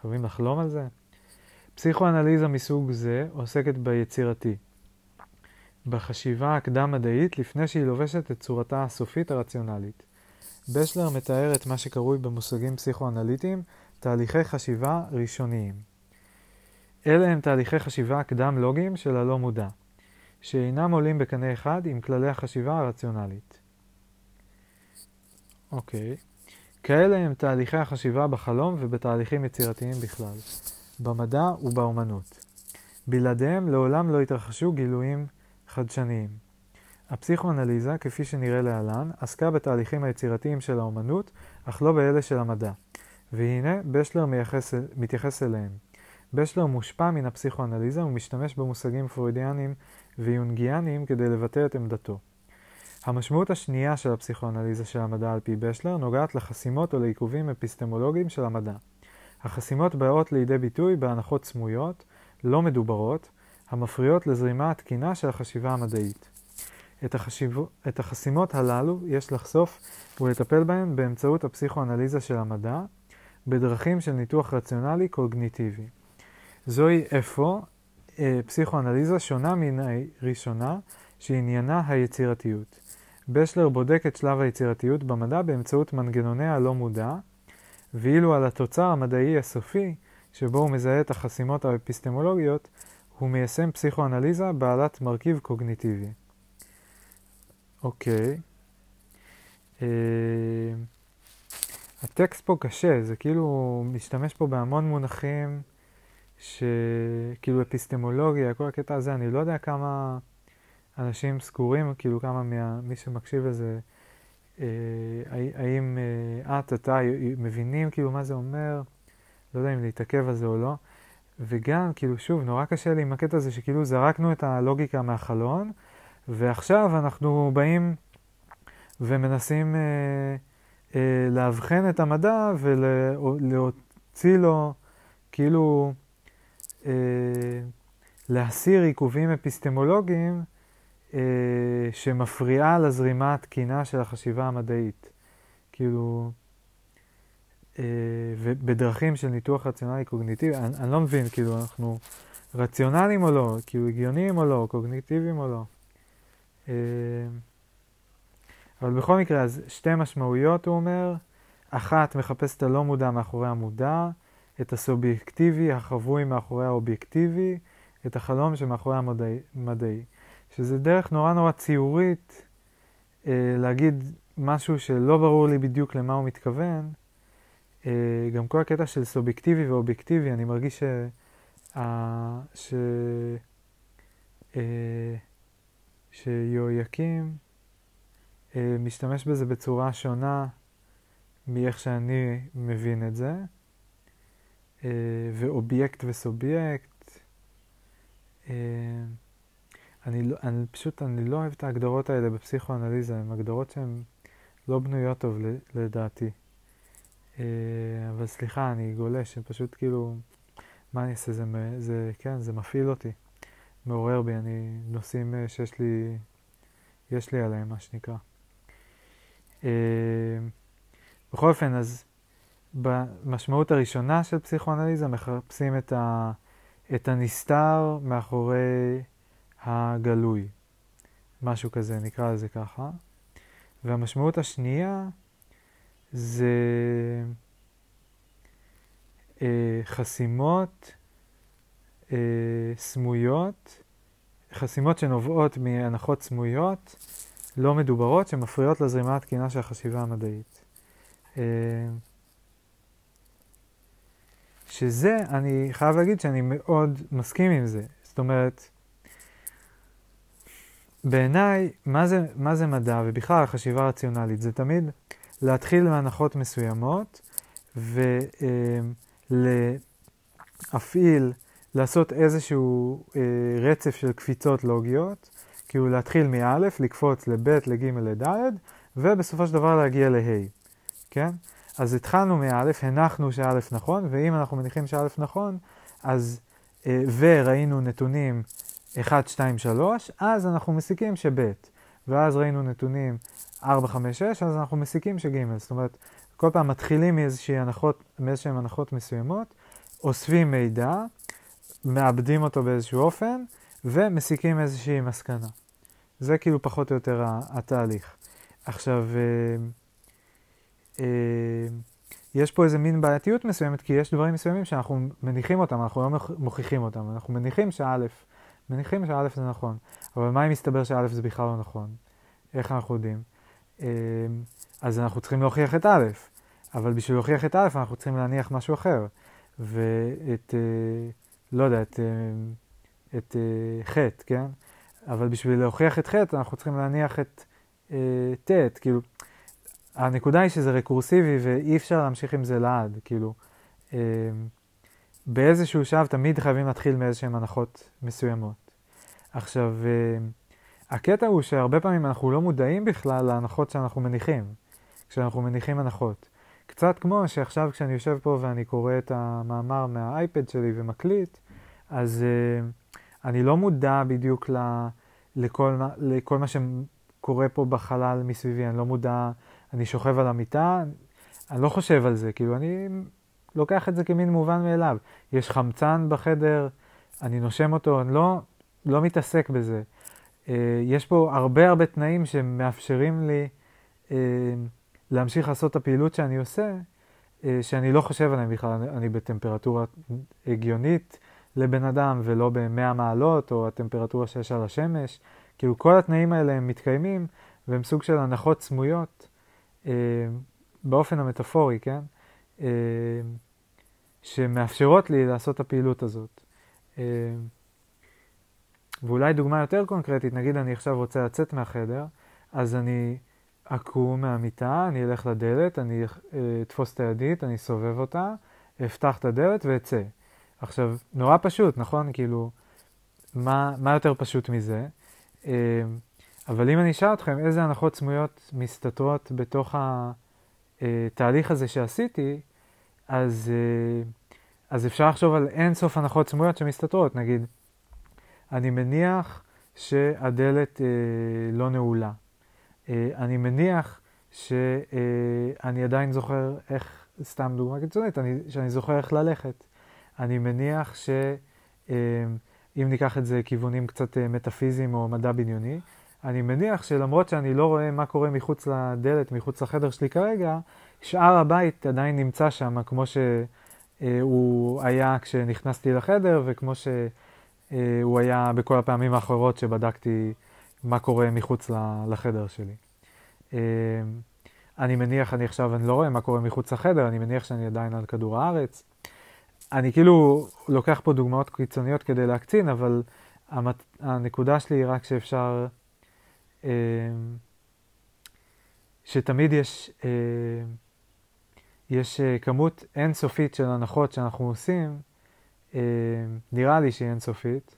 חייבים לחלום על זה? פסיכואנליזה מסוג זה עוסקת ביצירתי, בחשיבה הקדם-מדעית לפני שהיא לובשת את צורתה הסופית הרציונלית. בשלר מתאר את מה שקרוי במושגים פסיכואנליטיים תהליכי חשיבה ראשוניים. אלה הם תהליכי חשיבה קדם-לוגיים של הלא מודע, שאינם עולים בקנה אחד עם כללי החשיבה הרציונלית. אוקיי. כאלה הם תהליכי החשיבה בחלום ובתהליכים יצירתיים בכלל, במדע ובאומנות. בלעדיהם לעולם לא התרחשו גילויים חדשניים. הפסיכואנליזה, כפי שנראה להלן, עסקה בתהליכים היצירתיים של האומנות, אך לא באלה של המדע. והנה, בשלר מייחס, מתייחס אליהם. בשלר מושפע מן הפסיכואנליזה ומשתמש במושגים פרוידיאניים ויונגיאניים כדי לבטא את עמדתו. המשמעות השנייה של הפסיכואנליזה של המדע על פי בשלר נוגעת לחסימות או לעיכובים אפיסטמולוגיים של המדע. החסימות באות לידי ביטוי בהנחות סמויות, לא מדוברות, המפריעות לזרימה התקינה של החשיבה המדעית. את, החשיב... את החסימות הללו יש לחשוף ולטפל בהן באמצעות הפסיכואנליזה של המדע, בדרכים של ניתוח רציונלי קוגניטיבי. זוהי אפוא אה, פסיכואנליזה שונה מן הראשונה, שעניינה היצירתיות. בשלר בודק את שלב היצירתיות במדע באמצעות מנגנוני הלא מודע, ואילו על התוצר המדעי הסופי, שבו הוא מזהה את החסימות האפיסטמולוגיות, הוא מיישם פסיכואנליזה בעלת מרכיב קוגניטיבי. אוקיי. אה, הטקסט פה קשה, זה כאילו משתמש פה בהמון מונחים שכאילו אפיסטמולוגיה, כל הקטע הזה, אני לא יודע כמה אנשים סגורים, כאילו כמה מי שמקשיב לזה, האם אה, את, אתה, מבינים כאילו מה זה אומר, לא יודע אם להתעכב על זה או לא. וגם, כאילו, שוב, נורא קשה לי עם הקטע הזה שכאילו זרקנו את הלוגיקה מהחלון, ועכשיו אנחנו באים ומנסים אה, אה, לאבחן את המדע ולהוציא לו, כאילו, אה, להסיר עיכובים אפיסטמולוגיים אה, שמפריעה לזרימה התקינה של החשיבה המדעית. כאילו, אה, ובדרכים של ניתוח רציונלי קוגניטיבי, אני, אני לא מבין, כאילו, אנחנו רציונליים או לא, כאילו הגיוניים או לא, קוגניטיביים או לא. אה, אבל בכל מקרה, אז שתי משמעויות, הוא אומר. אחת מחפשת את הלא מודע מאחורי המודע, את הסובייקטיבי החבוי מאחורי האובייקטיבי, את החלום שמאחורי המדעי. שזה דרך נורא נורא ציורית אה, להגיד משהו שלא ברור לי בדיוק למה הוא מתכוון. אה, גם כל הקטע של סובייקטיבי ואובייקטיבי, אני מרגיש ש... אה, ש... אה, שיהויקים אה, משתמש בזה בצורה שונה מאיך שאני מבין את זה. אה, ואובייקט וסובייקט. אה, אני, לא, אני פשוט, אני לא אוהב את ההגדרות האלה בפסיכואנליזה, הן הגדרות שהן לא בנויות טוב לדעתי. אה, אבל סליחה, אני גולש, פשוט כאילו, מה אני אעשה, זה, זה, כן, זה מפעיל אותי, מעורר בי, אני, נושאים שיש לי, יש לי עליהם, מה שנקרא. בכל אופן, אז במשמעות הראשונה של פסיכואנליזה מחפשים את, ה, את הנסתר מאחורי הגלוי. משהו כזה, נקרא לזה ככה. והמשמעות השנייה זה אה, חסימות אה, סמויות, חסימות שנובעות מהנחות סמויות, לא מדוברות, שמפריעות לזרימה התקינה של החשיבה המדעית. אה, שזה, אני חייב להגיד שאני מאוד מסכים עם זה. זאת אומרת, בעיניי, מה מה זה מדע, ובכלל החשיבה הרציונלית, זה תמיד להתחיל מהנחות מסוימות ולהפעיל, לעשות איזשהו אה, רצף של קפיצות לוגיות, כאילו להתחיל מא', לקפוץ לב', לג', לד', ובסופו של דבר להגיע לה', כן? אז התחלנו מא', הנחנו שא' נכון, ואם אנחנו מניחים שא' נכון, אז, אה, וראינו נתונים 1, 2, 3, אז אנחנו מסיקים שב', ואז ראינו נתונים 4, 5, 6, אז אנחנו מסיקים שג'. זאת אומרת, כל פעם מתחילים מאיזושהי הנחות, מאיזשהן הנחות מסוימות, אוספים מידע, מאבדים אותו באיזשהו אופן, ומסיקים איזושהי מסקנה. זה כאילו פחות או יותר התהליך. עכשיו, אה, אה, יש פה איזה מין בעייתיות מסוימת, כי יש דברים מסוימים שאנחנו מניחים אותם, אנחנו לא מוכיחים אותם. אנחנו מניחים שא', מניחים שא' זה נכון, אבל מה אם מסתבר שא' זה בכלל לא נכון? איך אנחנו יודעים? אה, אז אנחנו צריכים להוכיח את א', אבל בשביל להוכיח את א' אנחנו צריכים להניח משהו אחר. ואת, לא יודע, את, את ח', כן? אבל בשביל להוכיח את ח' אנחנו צריכים להניח את ט', כאילו, הנקודה היא שזה רקורסיבי ואי אפשר להמשיך עם זה לעד, כאילו, אה, באיזשהו שלב תמיד חייבים להתחיל מאיזשהן הנחות מסוימות. עכשיו, אה, הקטע הוא שהרבה פעמים אנחנו לא מודעים בכלל להנחות שאנחנו מניחים, כשאנחנו מניחים הנחות. קצת כמו שעכשיו כשאני יושב פה ואני קורא את המאמר מהאייפד שלי ומקליט, אז uh, אני לא מודע בדיוק ל, לכל, לכל מה שקורה פה בחלל מסביבי, אני לא מודע אני שוכב על המיטה, אני לא חושב על זה, כאילו, אני לוקח את זה כמין מובן מאליו. יש חמצן בחדר, אני נושם אותו, אני לא, לא מתעסק בזה. Uh, יש פה הרבה הרבה תנאים שמאפשרים לי uh, להמשיך לעשות את הפעילות שאני עושה, uh, שאני לא חושב עליהם בכלל, אני, בטמפרטורה הגיונית לבן אדם ולא ב-100 מעלות, או הטמפרטורה שיש על השמש. כאילו כל התנאים האלה הם מתקיימים, והם סוג של הנחות סמויות אה, באופן המטאפורי, כן? אה, שמאפשרות לי לעשות את הפעילות הזאת. אה, ואולי דוגמה יותר קונקרטית, נגיד אני עכשיו רוצה לצאת מהחדר, אז אני אקום מהמיטה, אני אלך לדלת, אני אתפוס את הידית, אני אסובב אותה, אפתח את הדלת ואצא. עכשיו, נורא פשוט, נכון? כאילו, מה, מה יותר פשוט מזה? אבל אם אני אשאל אתכם איזה הנחות סמויות מסתתרות בתוך התהליך הזה שעשיתי, אז, אה, אז אפשר לחשוב על אין סוף הנחות סמויות שמסתתרות. נגיד, אני מניח שהדלת אה, לא נעולה. אה, אני מניח שאני עדיין זוכר איך, סתם דוגמה קיצונית, אני, שאני זוכר איך ללכת. אני מניח שאם ניקח את זה כיוונים קצת מטאפיזיים או מדע בדיוני, אני מניח שלמרות שאני לא רואה מה קורה מחוץ לדלת, מחוץ לחדר שלי כרגע, שאר הבית עדיין נמצא שם, כמו שהוא היה כשנכנסתי לחדר, וכמו שהוא היה בכל הפעמים האחרות שבדקתי מה קורה מחוץ לחדר שלי. אני מניח, אני עכשיו, אני לא רואה מה קורה מחוץ לחדר, אני מניח שאני עדיין על כדור הארץ. אני כאילו לוקח פה דוגמאות קיצוניות כדי להקצין, אבל המת... הנקודה שלי היא רק שאפשר שתמיד יש, אה, יש אה, כמות אינסופית של הנחות שאנחנו עושים, אה, נראה לי שהיא אינסופית,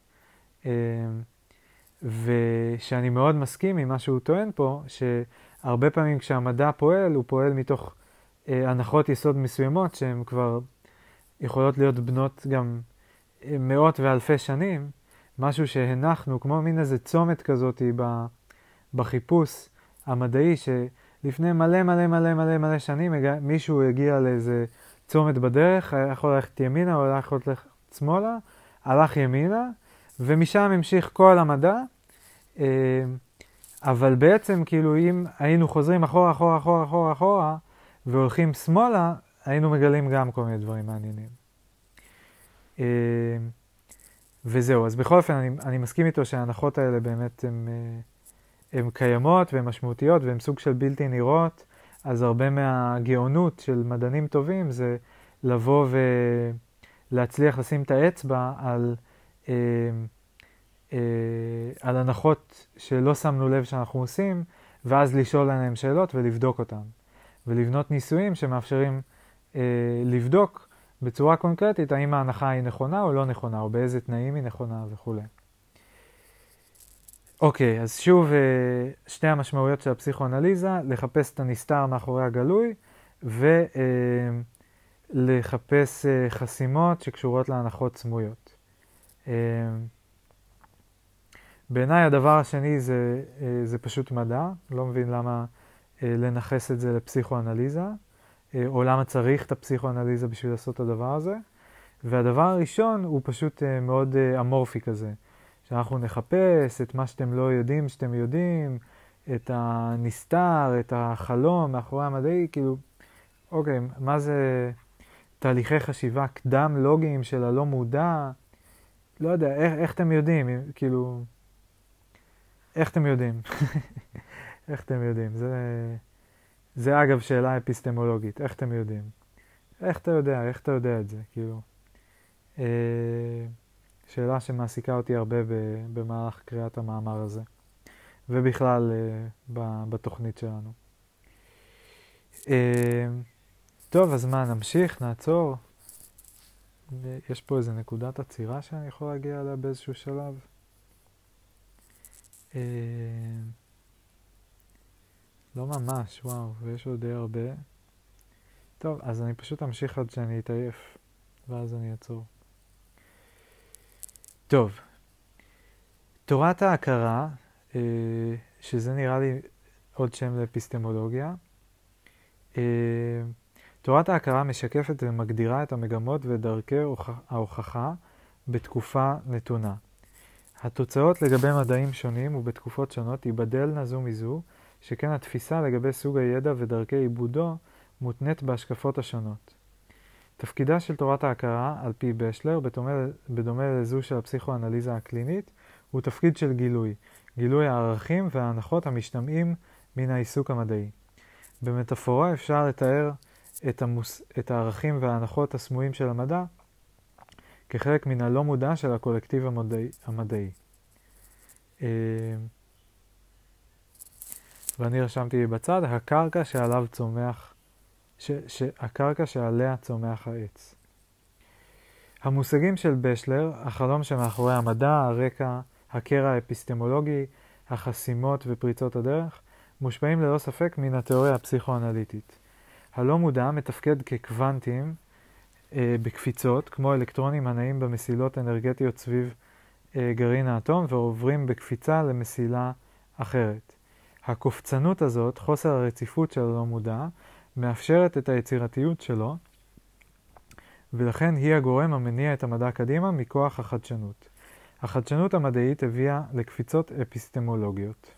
ושאני מאוד מסכים עם מה שהוא טוען פה, שהרבה פעמים כשהמדע פועל, הוא פועל מתוך הנחות יסוד מסוימות שהן כבר יכולות להיות בנות גם מאות ואלפי שנים, משהו שהנחנו, כמו מין איזה צומת כזאת ב... בחיפוש המדעי, שלפני מלא מלא מלא מלא מלא שנים מישהו הגיע לאיזה צומת בדרך, היה יכול ללכת ימינה או יכול ללכת שמאלה, הלך ימינה, ומשם המשיך כל המדע, אה, אבל בעצם, כאילו, אם היינו חוזרים אחורה, אחורה, אחורה, אחורה, אחורה, והולכים שמאלה, היינו מגלים גם כל מיני דברים מעניינים. אה, וזהו, אז בכל אופן, אני, אני מסכים איתו שההנחות האלה באמת הן אה, קיימות והן משמעותיות והן סוג של בלתי נראות, אז הרבה מהגאונות של מדענים טובים זה לבוא ולהצליח לשים את האצבע על, אה, אה, על הנחות שלא שמנו לב שאנחנו עושים, ואז לשאול עליהם שאלות ולבדוק אותם. ולבנות ניסויים שמאפשרים אה, לבדוק בצורה קונקרטית האם ההנחה היא נכונה או לא נכונה, או באיזה תנאים היא נכונה וכולי. אוקיי, אז שוב שתי המשמעויות של הפסיכואנליזה, לחפש את הנסתר מאחורי הגלוי ולחפש חסימות שקשורות להנחות סמויות. בעיניי הדבר השני זה, זה פשוט מדע, לא מבין למה לנכס את זה לפסיכואנליזה. אה, או למה צריך את הפסיכואנליזה בשביל לעשות את הדבר הזה. והדבר הראשון הוא פשוט אה, מאוד אה, אמורפי כזה, שאנחנו נחפש את מה שאתם לא יודעים שאתם יודעים, את הנסתר, את החלום מאחורי המדעי, כאילו, אוקיי, מה זה תהליכי חשיבה קדם לוגיים של הלא מודע? לא יודע, איך, איך אתם יודעים, כאילו, איך אתם יודעים? איך אתם יודעים? זה... זה אגב שאלה אפיסטמולוגית, איך אתם יודעים? איך אתה יודע, איך אתה יודע את זה, כאילו? אה, שאלה שמעסיקה אותי הרבה במהלך קריאת המאמר הזה, ובכלל אה, בתוכנית שלנו. אה, טוב, אז מה, נמשיך, נעצור? יש פה איזה נקודת עצירה שאני יכול להגיע אליה באיזשהו שלב? אה, לא ממש, וואו, ויש עוד די הרבה. טוב, אז אני פשוט אמשיך עד שאני אתעייף, ואז אני אעצור. טוב, תורת ההכרה, אה, שזה נראה לי עוד שם לאפיסטמולוגיה, אה, תורת ההכרה משקפת ומגדירה את המגמות ודרכי ההוכחה בתקופה נתונה. התוצאות לגבי מדעים שונים ובתקופות שונות ייבדלנה זו מזו, שכן התפיסה לגבי סוג הידע ודרכי עיבודו מותנית בהשקפות השונות. תפקידה של תורת ההכרה, על פי בשלר, בדומה, בדומה לזו של הפסיכואנליזה הקלינית, הוא תפקיד של גילוי, גילוי הערכים וההנחות המשתמעים מן העיסוק המדעי. במטאפורה אפשר לתאר את, המוס, את הערכים וההנחות הסמויים של המדע כחלק מן הלא מודע של הקולקטיב המדעי. המדעי. אה, ואני רשמתי בצד, הקרקע שעליו צומח, ש, שהקרקע שעליה צומח העץ. המושגים של בשלר, החלום שמאחורי המדע, הרקע, הקרע האפיסטמולוגי, החסימות ופריצות הדרך, מושפעים ללא ספק מן התיאוריה הפסיכואנליטית. הלא מודע מתפקד כקוונטים אה, בקפיצות, כמו אלקטרונים הנעים במסילות אנרגטיות סביב אה, גרעין האטום ועוברים בקפיצה למסילה אחרת. הקופצנות הזאת, חוסר הרציפות של הלא מודע, מאפשרת את היצירתיות שלו, ולכן היא הגורם המניע את המדע קדימה מכוח החדשנות. החדשנות המדעית הביאה לקפיצות אפיסטמולוגיות.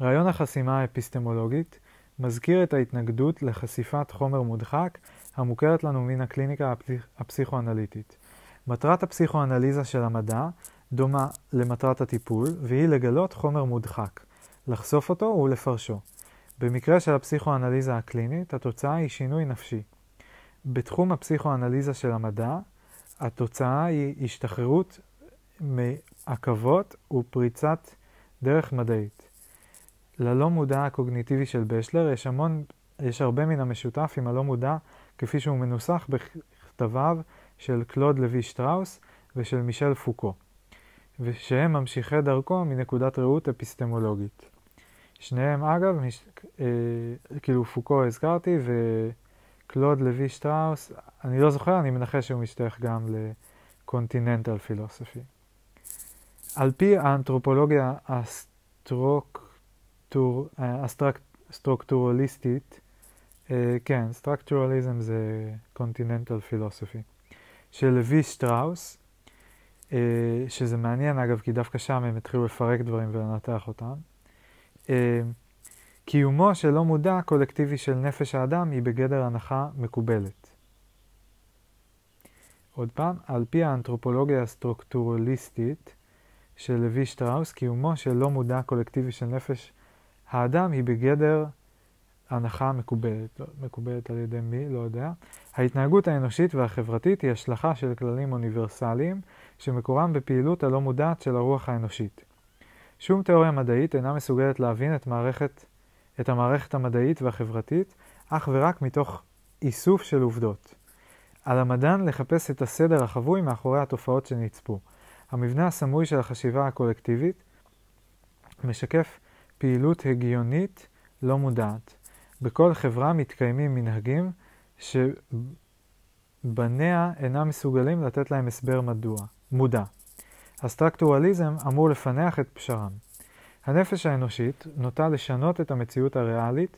רעיון החסימה האפיסטמולוגית מזכיר את ההתנגדות לחשיפת חומר מודחק המוכרת לנו מן הקליניקה הפסיכואנליטית. מטרת הפסיכואנליזה של המדע דומה למטרת הטיפול, והיא לגלות חומר מודחק. לחשוף אותו ולפרשו. במקרה של הפסיכואנליזה הקלינית, התוצאה היא שינוי נפשי. בתחום הפסיכואנליזה של המדע, התוצאה היא השתחררות מעכבות ופריצת דרך מדעית. ללא מודע הקוגניטיבי של בשלר יש המון, יש הרבה מן המשותף עם הלא מודע כפי שהוא מנוסח בכתביו של קלוד לוי שטראוס ושל מישל פוקו, ושהם ממשיכי דרכו מנקודת ראות אפיסטמולוגית. שניהם אגב, מש... אה, כאילו פוקו הזכרתי וקלוד לוי שטראוס, אני לא זוכר, אני מנחש שהוא משתייך גם ל continental philosophy. על פי האנתרופולוגיה הסטרוקטור, הסטרוקטורליסטית, אה, כן, סטרקטורליזם זה continental philosophy, של לוי שטראוס, שזה מעניין אגב, כי דווקא שם הם התחילו לפרק דברים ולנתח אותם. אה, קיומו של לא מודע קולקטיבי של נפש האדם היא בגדר הנחה מקובלת. עוד פעם, על פי האנתרופולוגיה הסטרוקטורליסטית של לוי שטראוס, קיומו של לא מודע קולקטיבי של נפש האדם היא בגדר הנחה מקובלת. לא, מקובלת על ידי מי? לא יודע. ההתנהגות האנושית והחברתית היא השלכה של כללים אוניברסליים שמקורם בפעילות הלא מודעת של הרוח האנושית. שום תיאוריה מדעית אינה מסוגלת להבין את, מערכת, את המערכת המדעית והחברתית אך ורק מתוך איסוף של עובדות. על המדען לחפש את הסדר החבוי מאחורי התופעות שנצפו. המבנה הסמוי של החשיבה הקולקטיבית משקף פעילות הגיונית לא מודעת. בכל חברה מתקיימים מנהגים שבניה אינם מסוגלים לתת להם הסבר מדוע, מודע. הסטרקטורליזם אמור לפנח את פשרם. הנפש האנושית נוטה לשנות את המציאות הריאלית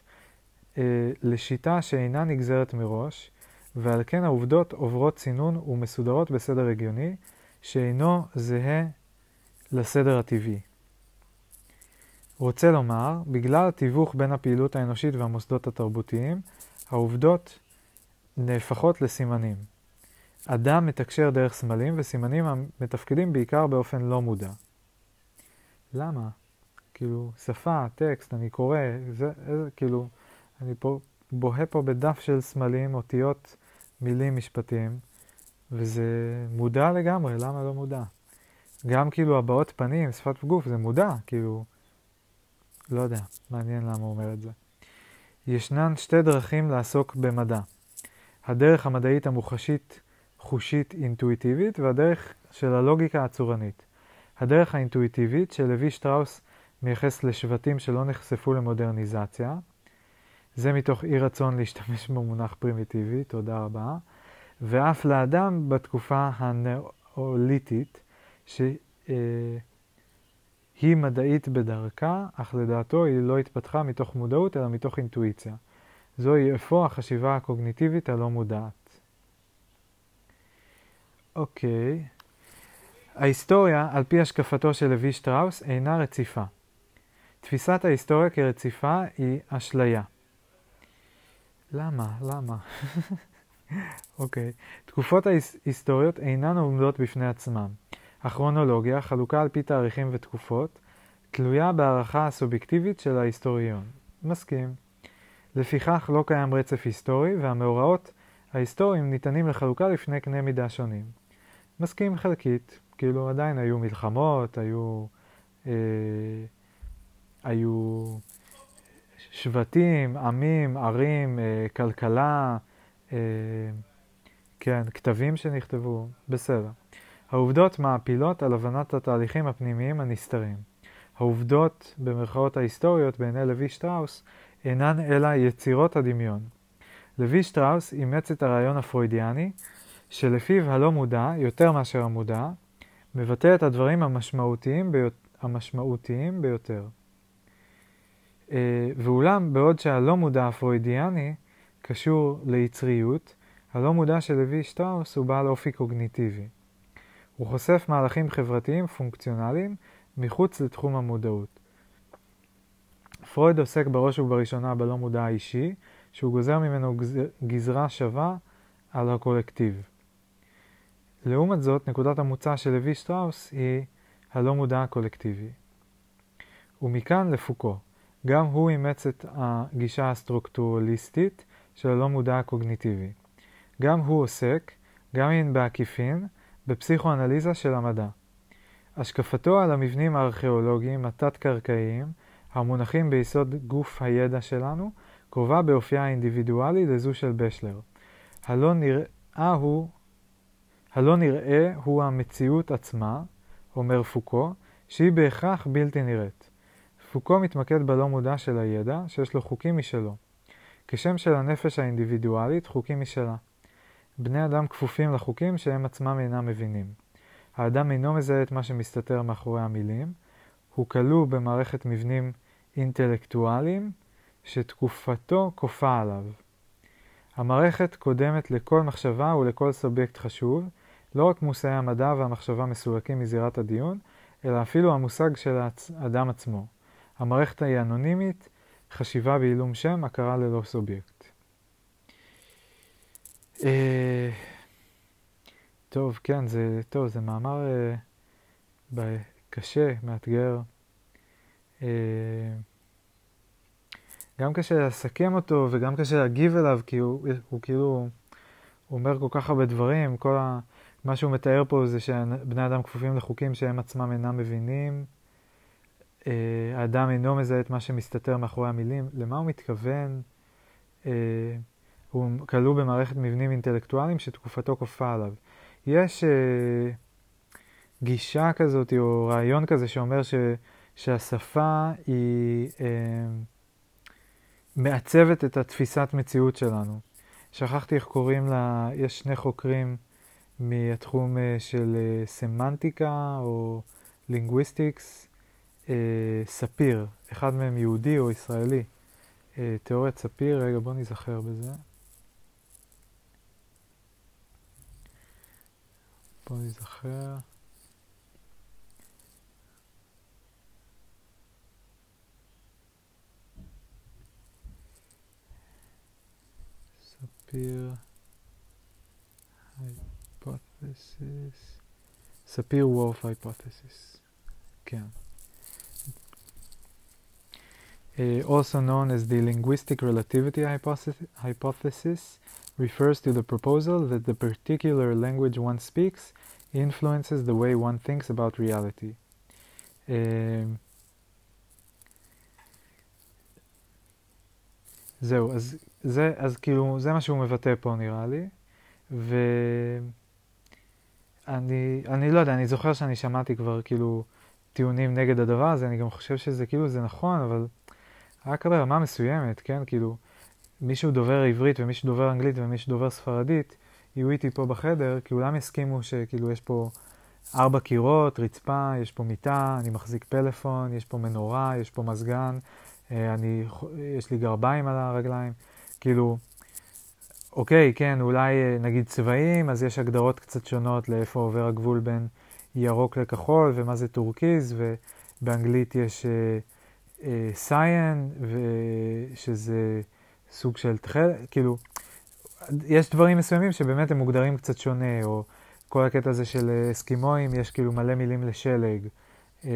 אה, לשיטה שאינה נגזרת מראש, ועל כן העובדות עוברות צינון ומסודרות בסדר הגיוני, שאינו זהה לסדר הטבעי. רוצה לומר, בגלל התיווך בין הפעילות האנושית והמוסדות התרבותיים, העובדות נהפכות לסימנים. אדם מתקשר דרך סמלים וסימנים המתפקדים בעיקר באופן לא מודע. למה? כאילו, שפה, טקסט, אני קורא, זה, איזה, כאילו, אני פה בוהה פה בדף של סמלים, אותיות, מילים, משפטים, וזה מודע לגמרי, למה לא מודע? גם כאילו הבעות פנים, שפת גוף, זה מודע, כאילו, לא יודע, מעניין למה הוא אומר את זה. ישנן שתי דרכים לעסוק במדע. הדרך המדעית המוחשית, חושית, אינטואיטיבית, והדרך של הלוגיקה הצורנית. הדרך האינטואיטיבית של לוי שטראוס מייחס לשבטים שלא נחשפו למודרניזציה. זה מתוך אי רצון להשתמש במונח פרימיטיבי, תודה רבה. ואף לאדם בתקופה הנאוליתית, שהיא אה, מדעית בדרכה, אך לדעתו היא לא התפתחה מתוך מודעות, אלא מתוך אינטואיציה. זוהי אפוא החשיבה הקוגניטיבית הלא מודעת. אוקיי. ההיסטוריה, על פי השקפתו של לוי שטראוס, אינה רציפה. תפיסת ההיסטוריה כרציפה היא אשליה. למה? למה? אוקיי. okay. תקופות ההיסטוריות אינן עומדות בפני עצמן. הכרונולוגיה, חלוקה על פי תאריכים ותקופות, תלויה בהערכה הסובייקטיבית של ההיסטוריון. מסכים. לפיכך לא קיים רצף היסטורי, והמאורעות ההיסטוריים ניתנים לחלוקה לפני קנה מידה שונים. מסכים חלקית, כאילו עדיין היו מלחמות, היו, אה, היו שבטים, עמים, ערים, אה, כלכלה, אה, כן, כתבים שנכתבו, בסדר. העובדות מעפילות על הבנת התהליכים הפנימיים הנסתרים. העובדות, במרכאות ההיסטוריות, בעיני לוי שטראוס, אינן אלא יצירות הדמיון. לוי שטראוס אימץ את הרעיון הפרוידיאני, שלפיו הלא מודע, יותר מאשר המודע, מבטא את הדברים המשמעותיים, ביות... המשמעותיים ביותר. אה, ואולם, בעוד שהלא מודע הפרוידיאני קשור ליצריות, הלא מודע של לוי שטראוס הוא בעל אופי קוגניטיבי. הוא חושף מהלכים חברתיים פונקציונליים מחוץ לתחום המודעות. פרויד עוסק בראש ובראשונה בלא מודע האישי, שהוא גוזר ממנו גזרה שווה על הקולקטיב. לעומת זאת, נקודת המוצא של לוי שטראוס היא הלא מודע הקולקטיבי. ומכאן לפוקו. גם הוא אימץ את הגישה הסטרוקטורליסטית של הלא מודע הקוגניטיבי. גם הוא עוסק, גם אם בעקיפין, בפסיכואנליזה של המדע. השקפתו על המבנים הארכיאולוגיים התת-קרקעיים המונחים ביסוד גוף הידע שלנו, קרובה באופייה האינדיבידואלי לזו של בשלר. הלא נראה הוא, הלא נראה הוא המציאות עצמה, אומר פוקו, שהיא בהכרח בלתי נראית. פוקו מתמקד בלא מודע של הידע, שיש לו חוקים משלו. כשם של הנפש האינדיבידואלית, חוקים משלה. בני אדם כפופים לחוקים שהם עצמם אינם מבינים. האדם אינו מזהה את מה שמסתתר מאחורי המילים, הוא כלוא במערכת מבנים אינטלקטואליים שתקופתו כופה עליו. המערכת קודמת לכל מחשבה ולכל סובייקט חשוב, לא רק מושאי המדע והמחשבה מסולקים מזירת הדיון, אלא אפילו המושג של האדם עצמו. המערכת היא אנונימית, חשיבה בעילום שם, הכרה ללא סובייקט. אה, טוב, כן, זה, טוב, זה מאמר אה, קשה, מאתגר. אה, גם קשה לסכם אותו וגם קשה להגיב אליו, כי הוא, הוא כאילו, הוא אומר כל כך הרבה דברים, כל ה... מה שהוא מתאר פה זה שבני אדם כפופים לחוקים שהם עצמם אינם מבינים. אה, האדם אינו מזהה את מה שמסתתר מאחורי המילים. למה הוא מתכוון? אה, הוא כלוא במערכת מבנים אינטלקטואליים שתקופתו כופה עליו. יש אה, גישה כזאת או רעיון כזה שאומר ש, שהשפה היא אה, מעצבת את התפיסת מציאות שלנו. שכחתי איך קוראים לה, יש שני חוקרים מהתחום אה, של אה, סמנטיקה או linguistics, אה, ספיר, אחד מהם יהודי או ישראלי. תיאוריית ספיר, רגע בוא נזכר בזה. בוא נזכר. ספיר, hypothesis, ספיר וורף hypothesis, כן. Uh, also known as the linguistic relativity hypothesis, refers to the proposal that the particular language one speaks influences the way one thinks about reality. Uh, זהו, אז, זה, אז כאילו, זה מה שהוא מבטא פה נראה לי, ואני אני לא יודע, אני זוכר שאני שמעתי כבר כאילו טיעונים נגד הדבר הזה, אני גם חושב שזה כאילו, זה נכון, אבל רק ברמה מסוימת, כן? כאילו, מישהו דובר עברית ומישהו דובר אנגלית ומישהו דובר ספרדית, יהיו איתי פה בחדר, כי כולם יסכימו שכאילו יש פה ארבע קירות, רצפה, יש פה מיטה, אני מחזיק פלאפון, יש פה מנורה, יש פה מזגן, אה, אני, יש לי גרביים על הרגליים, כאילו, אוקיי, כן, אולי אה, נגיד צבעים, אז יש הגדרות קצת שונות לאיפה עובר הגבול בין ירוק לכחול ומה זה טורקיז, ובאנגלית יש cyan, אה, אה, שזה סוג של תכול, כאילו, יש דברים מסוימים שבאמת הם מוגדרים קצת שונה, או כל הקטע הזה של אסקימואים, יש כאילו מלא מילים לשלג, אה,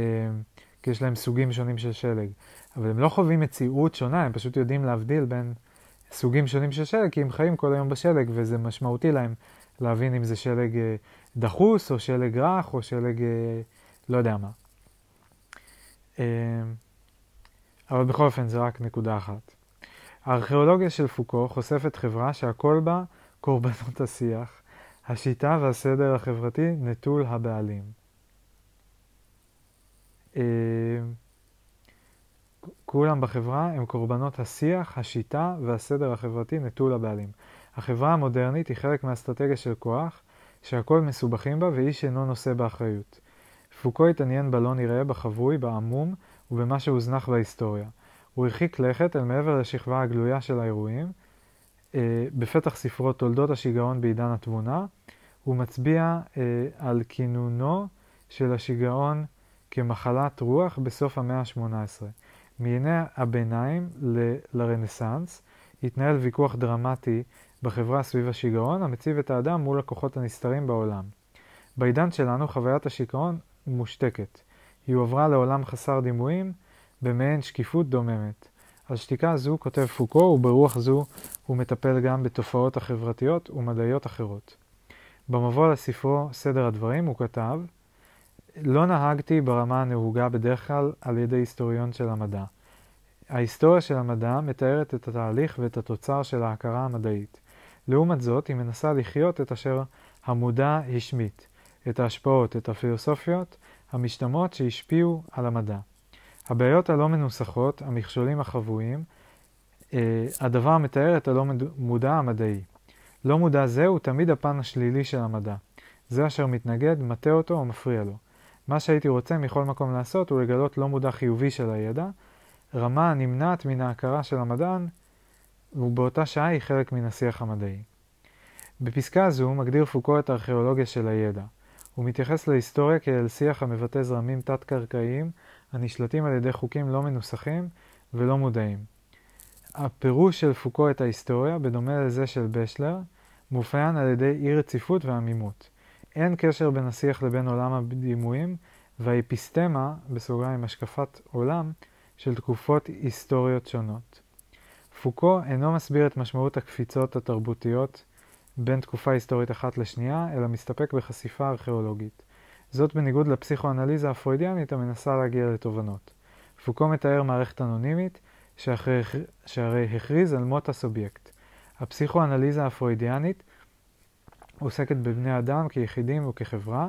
כי יש להם סוגים שונים של שלג. אבל הם לא חווים מציאות שונה, הם פשוט יודעים להבדיל בין סוגים שונים של שלג, כי הם חיים כל היום בשלג, וזה משמעותי להם להבין אם זה שלג אה, דחוס, או שלג רך, או שלג אה, לא יודע מה. אבל בכל אופן זה רק נקודה אחת. הארכיאולוגיה של פוקו חושפת חברה שהכל בה קורבנות השיח, השיטה והסדר החברתי נטול הבעלים. כולם בחברה הם קורבנות השיח, השיטה והסדר החברתי נטול הבעלים. החברה המודרנית היא חלק מהאסטרטגיה של כוח, שהכל מסובכים בה ואיש אינו נושא באחריות. פוקו התעניין בלא נראה, בחבוי, בעמום ובמה שהוזנח בהיסטוריה. הוא הרחיק לכת אל מעבר לשכבה הגלויה של האירועים. אה, בפתח ספרו תולדות השיגעון בעידן התבונה, הוא מצביע אה, על כינונו של השיגעון כמחלת רוח בסוף המאה ה-18. מימי הביניים ל- לרנסאנס התנהל ויכוח דרמטי בחברה סביב השיגעון, המציב את האדם מול הכוחות הנסתרים בעולם. בעידן שלנו חוויית השיגעון מושתקת. היא הועברה לעולם חסר דימויים, במעין שקיפות דוממת. על שתיקה זו כותב פוקו, וברוח זו הוא מטפל גם בתופעות החברתיות ומדעיות אחרות. במבוא לספרו סדר הדברים הוא כתב לא נהגתי ברמה הנהוגה בדרך כלל על ידי היסטוריון של המדע. ההיסטוריה של המדע מתארת את התהליך ואת התוצר של ההכרה המדעית. לעומת זאת, היא מנסה לחיות את אשר המודע השמיט, את ההשפעות, את הפילוסופיות המשתמעות שהשפיעו על המדע. הבעיות הלא מנוסחות, המכשולים החבויים, אה, הדבר המתאר את הלא מודע המדעי. לא מודע זה הוא תמיד הפן השלילי של המדע. זה אשר מתנגד, מטה אותו או מפריע לו. מה שהייתי רוצה מכל מקום לעשות הוא לגלות לא מודע חיובי של הידע, רמה הנמנעת מן ההכרה של המדען, ובאותה שעה היא חלק מן השיח המדעי. בפסקה זו מגדיר פוקו את הארכיאולוגיה של הידע. הוא מתייחס להיסטוריה כאל שיח המבטא זרמים תת-קרקעיים הנשלטים על ידי חוקים לא מנוסחים ולא מודעים. הפירוש של פוקו את ההיסטוריה, בדומה לזה של בשלר, מאופיין על ידי אי רציפות ועמימות. אין קשר בין השיח לבין עולם הדימויים והאפיסטמה, בסוגריים השקפת עולם, של תקופות היסטוריות שונות. פוקו אינו מסביר את משמעות הקפיצות התרבותיות בין תקופה היסטורית אחת לשנייה, אלא מסתפק בחשיפה ארכיאולוגית. זאת בניגוד לפסיכואנליזה הפרוידיאנית המנסה להגיע לתובנות. פוקו מתאר מערכת אנונימית שאחרי, שהרי הכריז על מות הסובייקט. הפסיכואנליזה הפרוידיאנית עוסקת בבני אדם כיחידים וכחברה,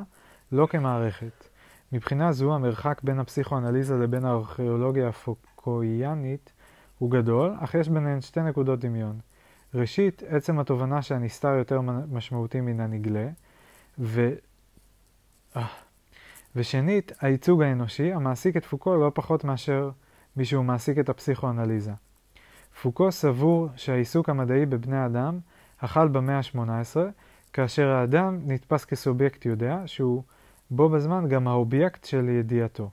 לא כמערכת. מבחינה זו המרחק בין הפסיכואנליזה לבין הארכיאולוגיה הפוקויאנית הוא גדול, אך יש ביניהן שתי נקודות דמיון. ראשית, עצם התובנה שהנסתר יותר משמעותי מן הנגלה, ו... אה, ושנית, הייצוג האנושי, המעסיק את פוקו לא פחות מאשר מי שהוא מעסיק את הפסיכואנליזה. פוקו סבור שהעיסוק המדעי בבני אדם החל במאה ה-18, כאשר האדם נתפס כסובייקט יודע, שהוא בו בזמן גם האובייקט של ידיעתו.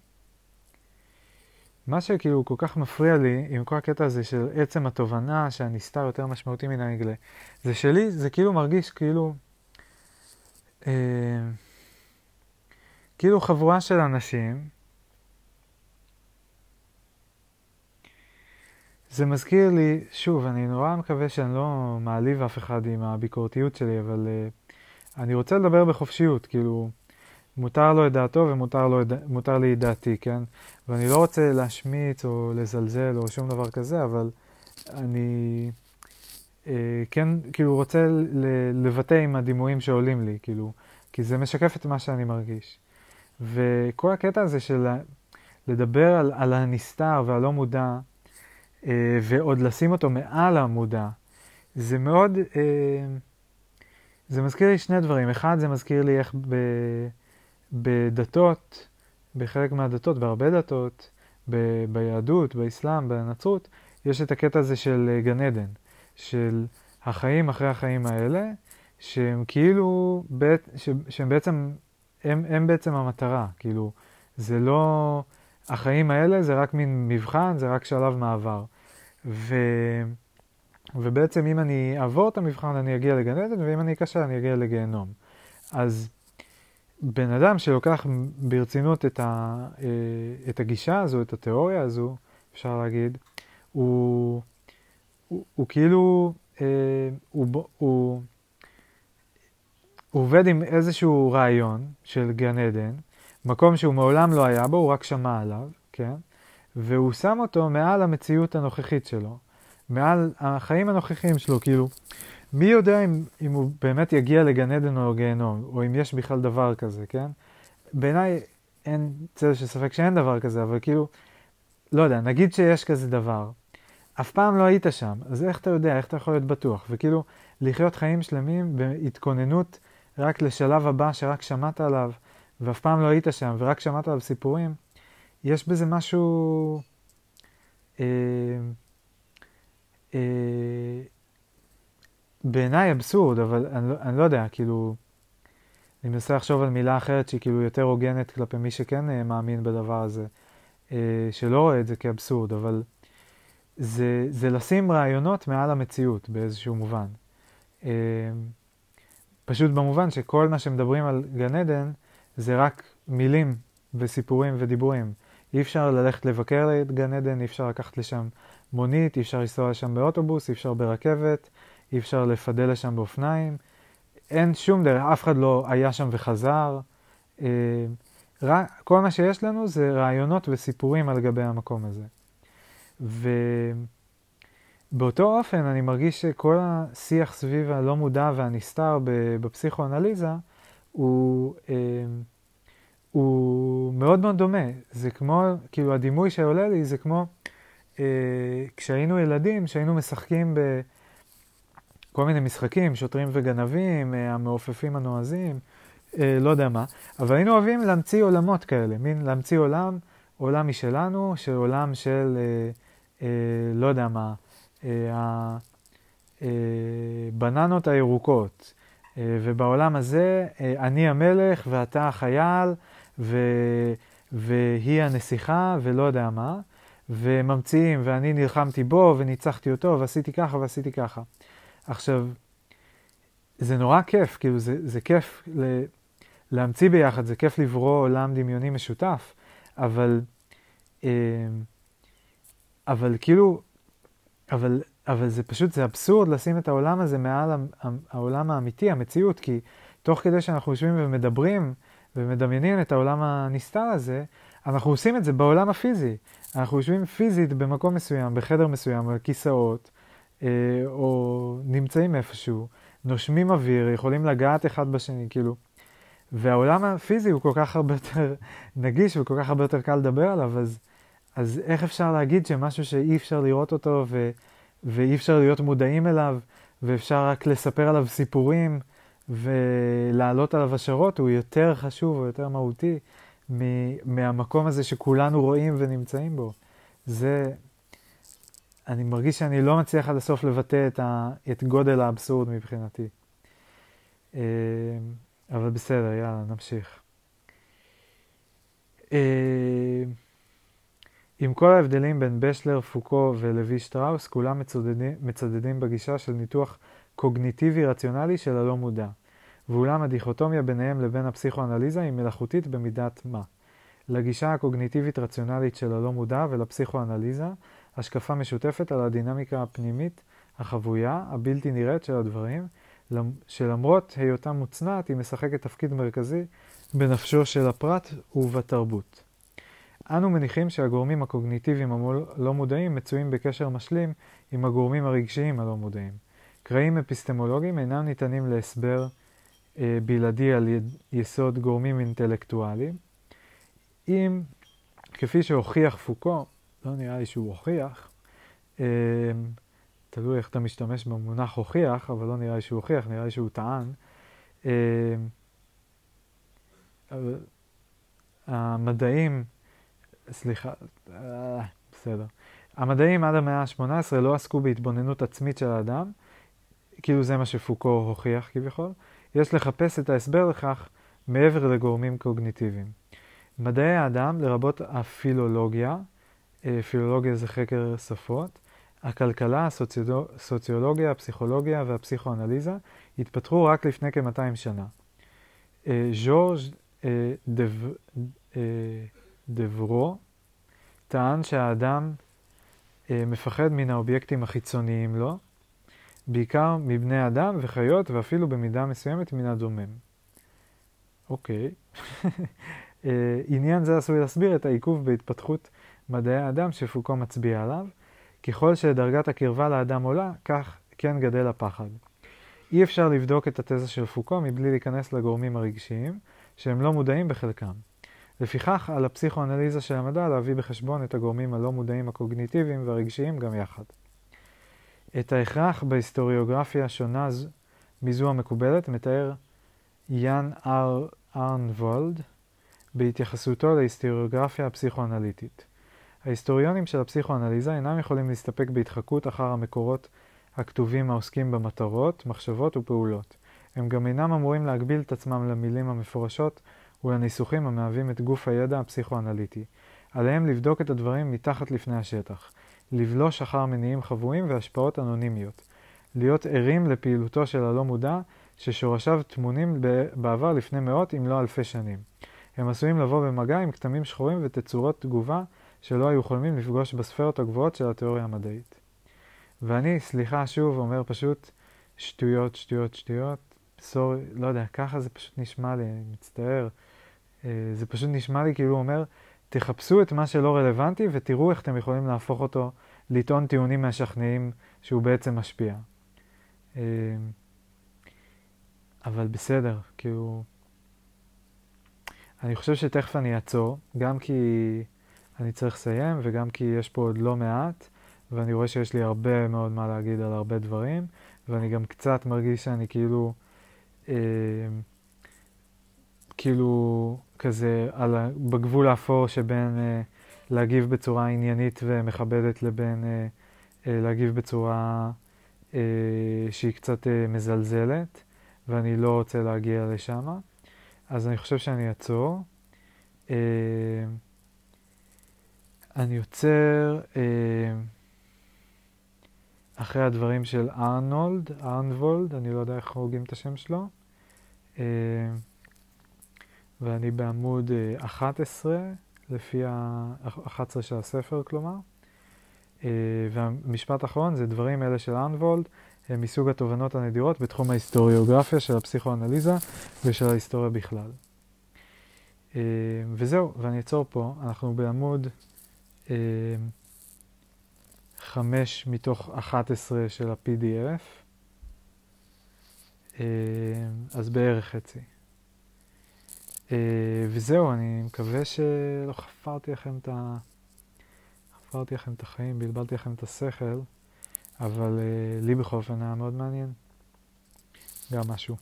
מה שכאילו כל כך מפריע לי עם כל הקטע הזה של עצם התובנה שהנסתר יותר משמעותי מן הנגלה, זה שלי זה כאילו מרגיש כאילו, אה, כאילו חבורה של אנשים, זה מזכיר לי, שוב, אני נורא מקווה שאני לא מעליב אף אחד עם הביקורתיות שלי, אבל uh, אני רוצה לדבר בחופשיות, כאילו, מותר לו את דעתו ומותר לו, מותר לי את דעתי, כן? ואני לא רוצה להשמיץ או לזלזל או שום דבר כזה, אבל אני אה, כן, כאילו, רוצה לבטא עם הדימויים שעולים לי, כאילו, כי זה משקף את מה שאני מרגיש. וכל הקטע הזה של לדבר על, על הנסתר והלא מודע, ועוד לשים אותו מעל המודע, זה מאוד, אה, זה מזכיר לי שני דברים. אחד, זה מזכיר לי איך ב... בדתות, בחלק מהדתות, בהרבה דתות, ב- ביהדות, באסלאם, בנצרות, יש את הקטע הזה של אה, גן עדן, של החיים אחרי החיים האלה, שהם כאילו, שהם בעצם, הם, הם בעצם המטרה, כאילו, זה לא, החיים האלה זה רק מין מבחן, זה רק שלב מעבר. ו... ובעצם אם אני אעבור את המבחן אני אגיע לגן עדן, ואם אני אקשר אני אגיע לגיהנום. אז בן אדם שלוקח ברצינות את, ה, אה, את הגישה הזו, את התיאוריה הזו, אפשר להגיד, הוא, הוא, הוא כאילו, אה, הוא, הוא, הוא עובד עם איזשהו רעיון של גן עדן, מקום שהוא מעולם לא היה בו, הוא רק שמע עליו, כן? והוא שם אותו מעל המציאות הנוכחית שלו, מעל החיים הנוכחיים שלו, כאילו, מי יודע אם, אם הוא באמת יגיע לגן עדן או גיהנום, או אם יש בכלל דבר כזה, כן? בעיניי אין צל של ספק שאין דבר כזה, אבל כאילו, לא יודע, נגיד שיש כזה דבר. אף פעם לא היית שם, אז איך אתה יודע, איך אתה יכול להיות בטוח? וכאילו, לחיות חיים שלמים בהתכוננות רק לשלב הבא שרק שמעת עליו, ואף פעם לא היית שם, ורק שמעת עליו סיפורים, יש בזה משהו... אה, אה, בעיניי אבסורד, אבל אני, לא, אני לא יודע, כאילו, אני מנסה לחשוב על מילה אחרת שהיא כאילו יותר הוגנת כלפי מי שכן אה, מאמין בדבר הזה, אה, שלא רואה את זה כאבסורד, אבל זה, זה לשים רעיונות מעל המציאות באיזשהו מובן. אה, פשוט במובן שכל מה שמדברים על גן עדן זה רק מילים וסיפורים ודיבורים. אי אפשר ללכת לבקר את גן עדן, אי אפשר לקחת לשם מונית, אי אפשר לנסוע לשם באוטובוס, אי אפשר ברכבת, אי אפשר לפדל לשם באופניים, אין שום דרך, אף אחד לא היה שם וחזר. אה, כל מה שיש לנו זה רעיונות וסיפורים על גבי המקום הזה. ובאותו אופן אני מרגיש שכל השיח סביב הלא מודע והנסתר בפסיכואנליזה הוא, אה, הוא מאוד מאוד דומה. זה כמו, כאילו הדימוי שעולה לי זה כמו אה, כשהיינו ילדים, שהיינו משחקים ב... כל מיני משחקים, שוטרים וגנבים, אה, המעופפים הנועזים, אה, לא יודע מה, אבל היינו אוהבים להמציא עולמות כאלה, מין להמציא עולם, עולם משלנו, של עולם של, אה, אה, לא יודע מה, אה, הבננות הירוקות, ובעולם הזה אני המלך ואתה החייל ו... והיא הנסיכה ולא יודע מה, וממציאים ואני נלחמתי בו וניצחתי אותו ועשיתי ככה ועשיתי ככה. עכשיו, זה נורא כיף, כאילו זה, זה כיף ל, להמציא ביחד, זה כיף לברוא עולם דמיוני משותף, אבל, אה, אבל כאילו, אבל, אבל זה פשוט, זה אבסורד לשים את העולם הזה מעל העולם האמיתי, המציאות, כי תוך כדי שאנחנו יושבים ומדברים ומדמיינים את העולם הנסתר הזה, אנחנו עושים את זה בעולם הפיזי. אנחנו יושבים פיזית במקום מסוים, בחדר מסוים, על כיסאות, אה, או נמצאים איפשהו, נושמים אוויר, יכולים לגעת אחד בשני, כאילו. והעולם הפיזי הוא כל כך הרבה יותר נגיש וכל כך הרבה יותר קל לדבר עליו, אז, אז איך אפשר להגיד שמשהו שאי אפשר לראות אותו ו, ואי אפשר להיות מודעים אליו, ואפשר רק לספר עליו סיפורים ולהעלות עליו השערות, הוא יותר חשוב, הוא יותר מהותי מהמקום הזה שכולנו רואים ונמצאים בו. זה, אני מרגיש שאני לא מצליח עד הסוף לבטא את, ה, את גודל האבסורד מבחינתי. אה, אבל בסדר, יאללה, נמשיך. אה, עם כל ההבדלים בין בשלר, פוקו ולוי שטראוס, כולם מצודדים, מצדדים בגישה של ניתוח קוגניטיבי רציונלי של הלא מודע. ואולם הדיכוטומיה ביניהם לבין הפסיכואנליזה היא מלאכותית במידת מה. לגישה הקוגניטיבית רציונלית של הלא מודע ולפסיכואנליזה, השקפה משותפת על הדינמיקה הפנימית, החבויה, הבלתי נראית של הדברים, שלמרות היותה מוצנעת, היא משחקת תפקיד מרכזי בנפשו של הפרט ובתרבות. אנו מניחים שהגורמים הקוגניטיביים הלא מודעים מצויים בקשר משלים עם הגורמים הרגשיים הלא מודעים. קרעים אפיסטמולוגיים אינם ניתנים להסבר בלעדי על יסוד גורמים אינטלקטואליים. אם, כפי שהוכיח פוקו, לא נראה לי שהוא הוכיח, אה, תלוי איך אתה משתמש במונח הוכיח, אבל לא נראה לי שהוא הוכיח, נראה לי שהוא טען. אה, המדעים, סליחה, בסדר. המדעים עד המאה ה-18 לא עסקו בהתבוננות עצמית של האדם, כאילו זה מה שפוקו הוכיח כביכול, יש לחפש את ההסבר לכך מעבר לגורמים קוגניטיביים. מדעי האדם, לרבות הפילולוגיה, אה, פילולוגיה זה חקר שפות, הכלכלה, הסוציולוגיה, הפסיכולוגיה והפסיכואנליזה התפתחו רק לפני כ-200 שנה. אה, ז'ורג' אה, דברו טען שהאדם מפחד מן האובייקטים החיצוניים לו, בעיקר מבני אדם וחיות ואפילו במידה מסוימת מן הדומם. אוקיי. אה, עניין זה עשוי להסביר את העיכוב בהתפתחות מדעי האדם שפוקו מצביע עליו. ככל שדרגת הקרבה לאדם עולה, כך כן גדל הפחד. אי אפשר לבדוק את התזה של פוקו מבלי להיכנס לגורמים הרגשיים, שהם לא מודעים בחלקם. לפיכך, על הפסיכואנליזה של המדע להביא בחשבון את הגורמים הלא מודעים הקוגניטיביים והרגשיים גם יחד. את ההכרח בהיסטוריוגרפיה שונה מזו המקובלת מתאר יאן אר ארנוולד בהתייחסותו להיסטוריוגרפיה הפסיכואנליטית. ההיסטוריונים של הפסיכואנליזה אינם יכולים להסתפק בהתחקות אחר המקורות הכתובים העוסקים במטרות, מחשבות ופעולות. הם גם אינם אמורים להגביל את עצמם למילים המפורשות ולניסוחים המהווים את גוף הידע הפסיכואנליטי. עליהם לבדוק את הדברים מתחת לפני השטח. לבלוש אחר מניעים חבויים והשפעות אנונימיות. להיות ערים לפעילותו של הלא מודע, ששורשיו טמונים בעבר לפני מאות אם לא אלפי שנים. הם עשויים לבוא במגע עם כתמים שחורים ותצורות תגובה שלא היו חולמים לפגוש בספרות הגבוהות של התיאוריה המדעית. ואני, סליחה שוב, אומר פשוט שטויות, שטויות, שטויות. סורי, לא יודע, ככה זה פשוט נשמע לי, אני מצטער. אה, זה פשוט נשמע לי כאילו הוא אומר, תחפשו את מה שלא רלוונטי ותראו איך אתם יכולים להפוך אותו, לטעון טיעונים משכנעים שהוא בעצם משפיע. אה, אבל בסדר, כאילו... אני חושב שתכף אני אעצור, גם כי אני צריך לסיים וגם כי יש פה עוד לא מעט, ואני רואה שיש לי הרבה מאוד מה להגיד על הרבה דברים, ואני גם קצת מרגיש שאני כאילו... אה, כאילו כזה על, בגבול האפור שבין אה, להגיב בצורה עניינית ומכבדת לבין אה, אה, להגיב בצורה אה, שהיא קצת אה, מזלזלת, ואני לא רוצה להגיע לשם, אז אני חושב שאני אעצור. אה, אני יוצר אה, אחרי הדברים של ארנולד, ארנבולד, אני לא יודע איך הורגים את השם שלו, אה, ואני בעמוד 11, לפי ה-11 של הספר כלומר. והמשפט האחרון זה דברים אלה של ארנבולד, הם מסוג התובנות הנדירות בתחום ההיסטוריוגרפיה של הפסיכואנליזה ושל ההיסטוריה בכלל. וזהו, ואני אעצור פה, אנחנו בעמוד חמש מתוך 11 של ה-PDF, אז בערך חצי. וזהו, אני מקווה שלא חפרתי לכם את ה... חפרתי לכם את החיים, בלבלתי לכם את השכל, אבל לי בכל אופן היה מאוד מעניין. גם משהו.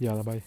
יאללה, ביי.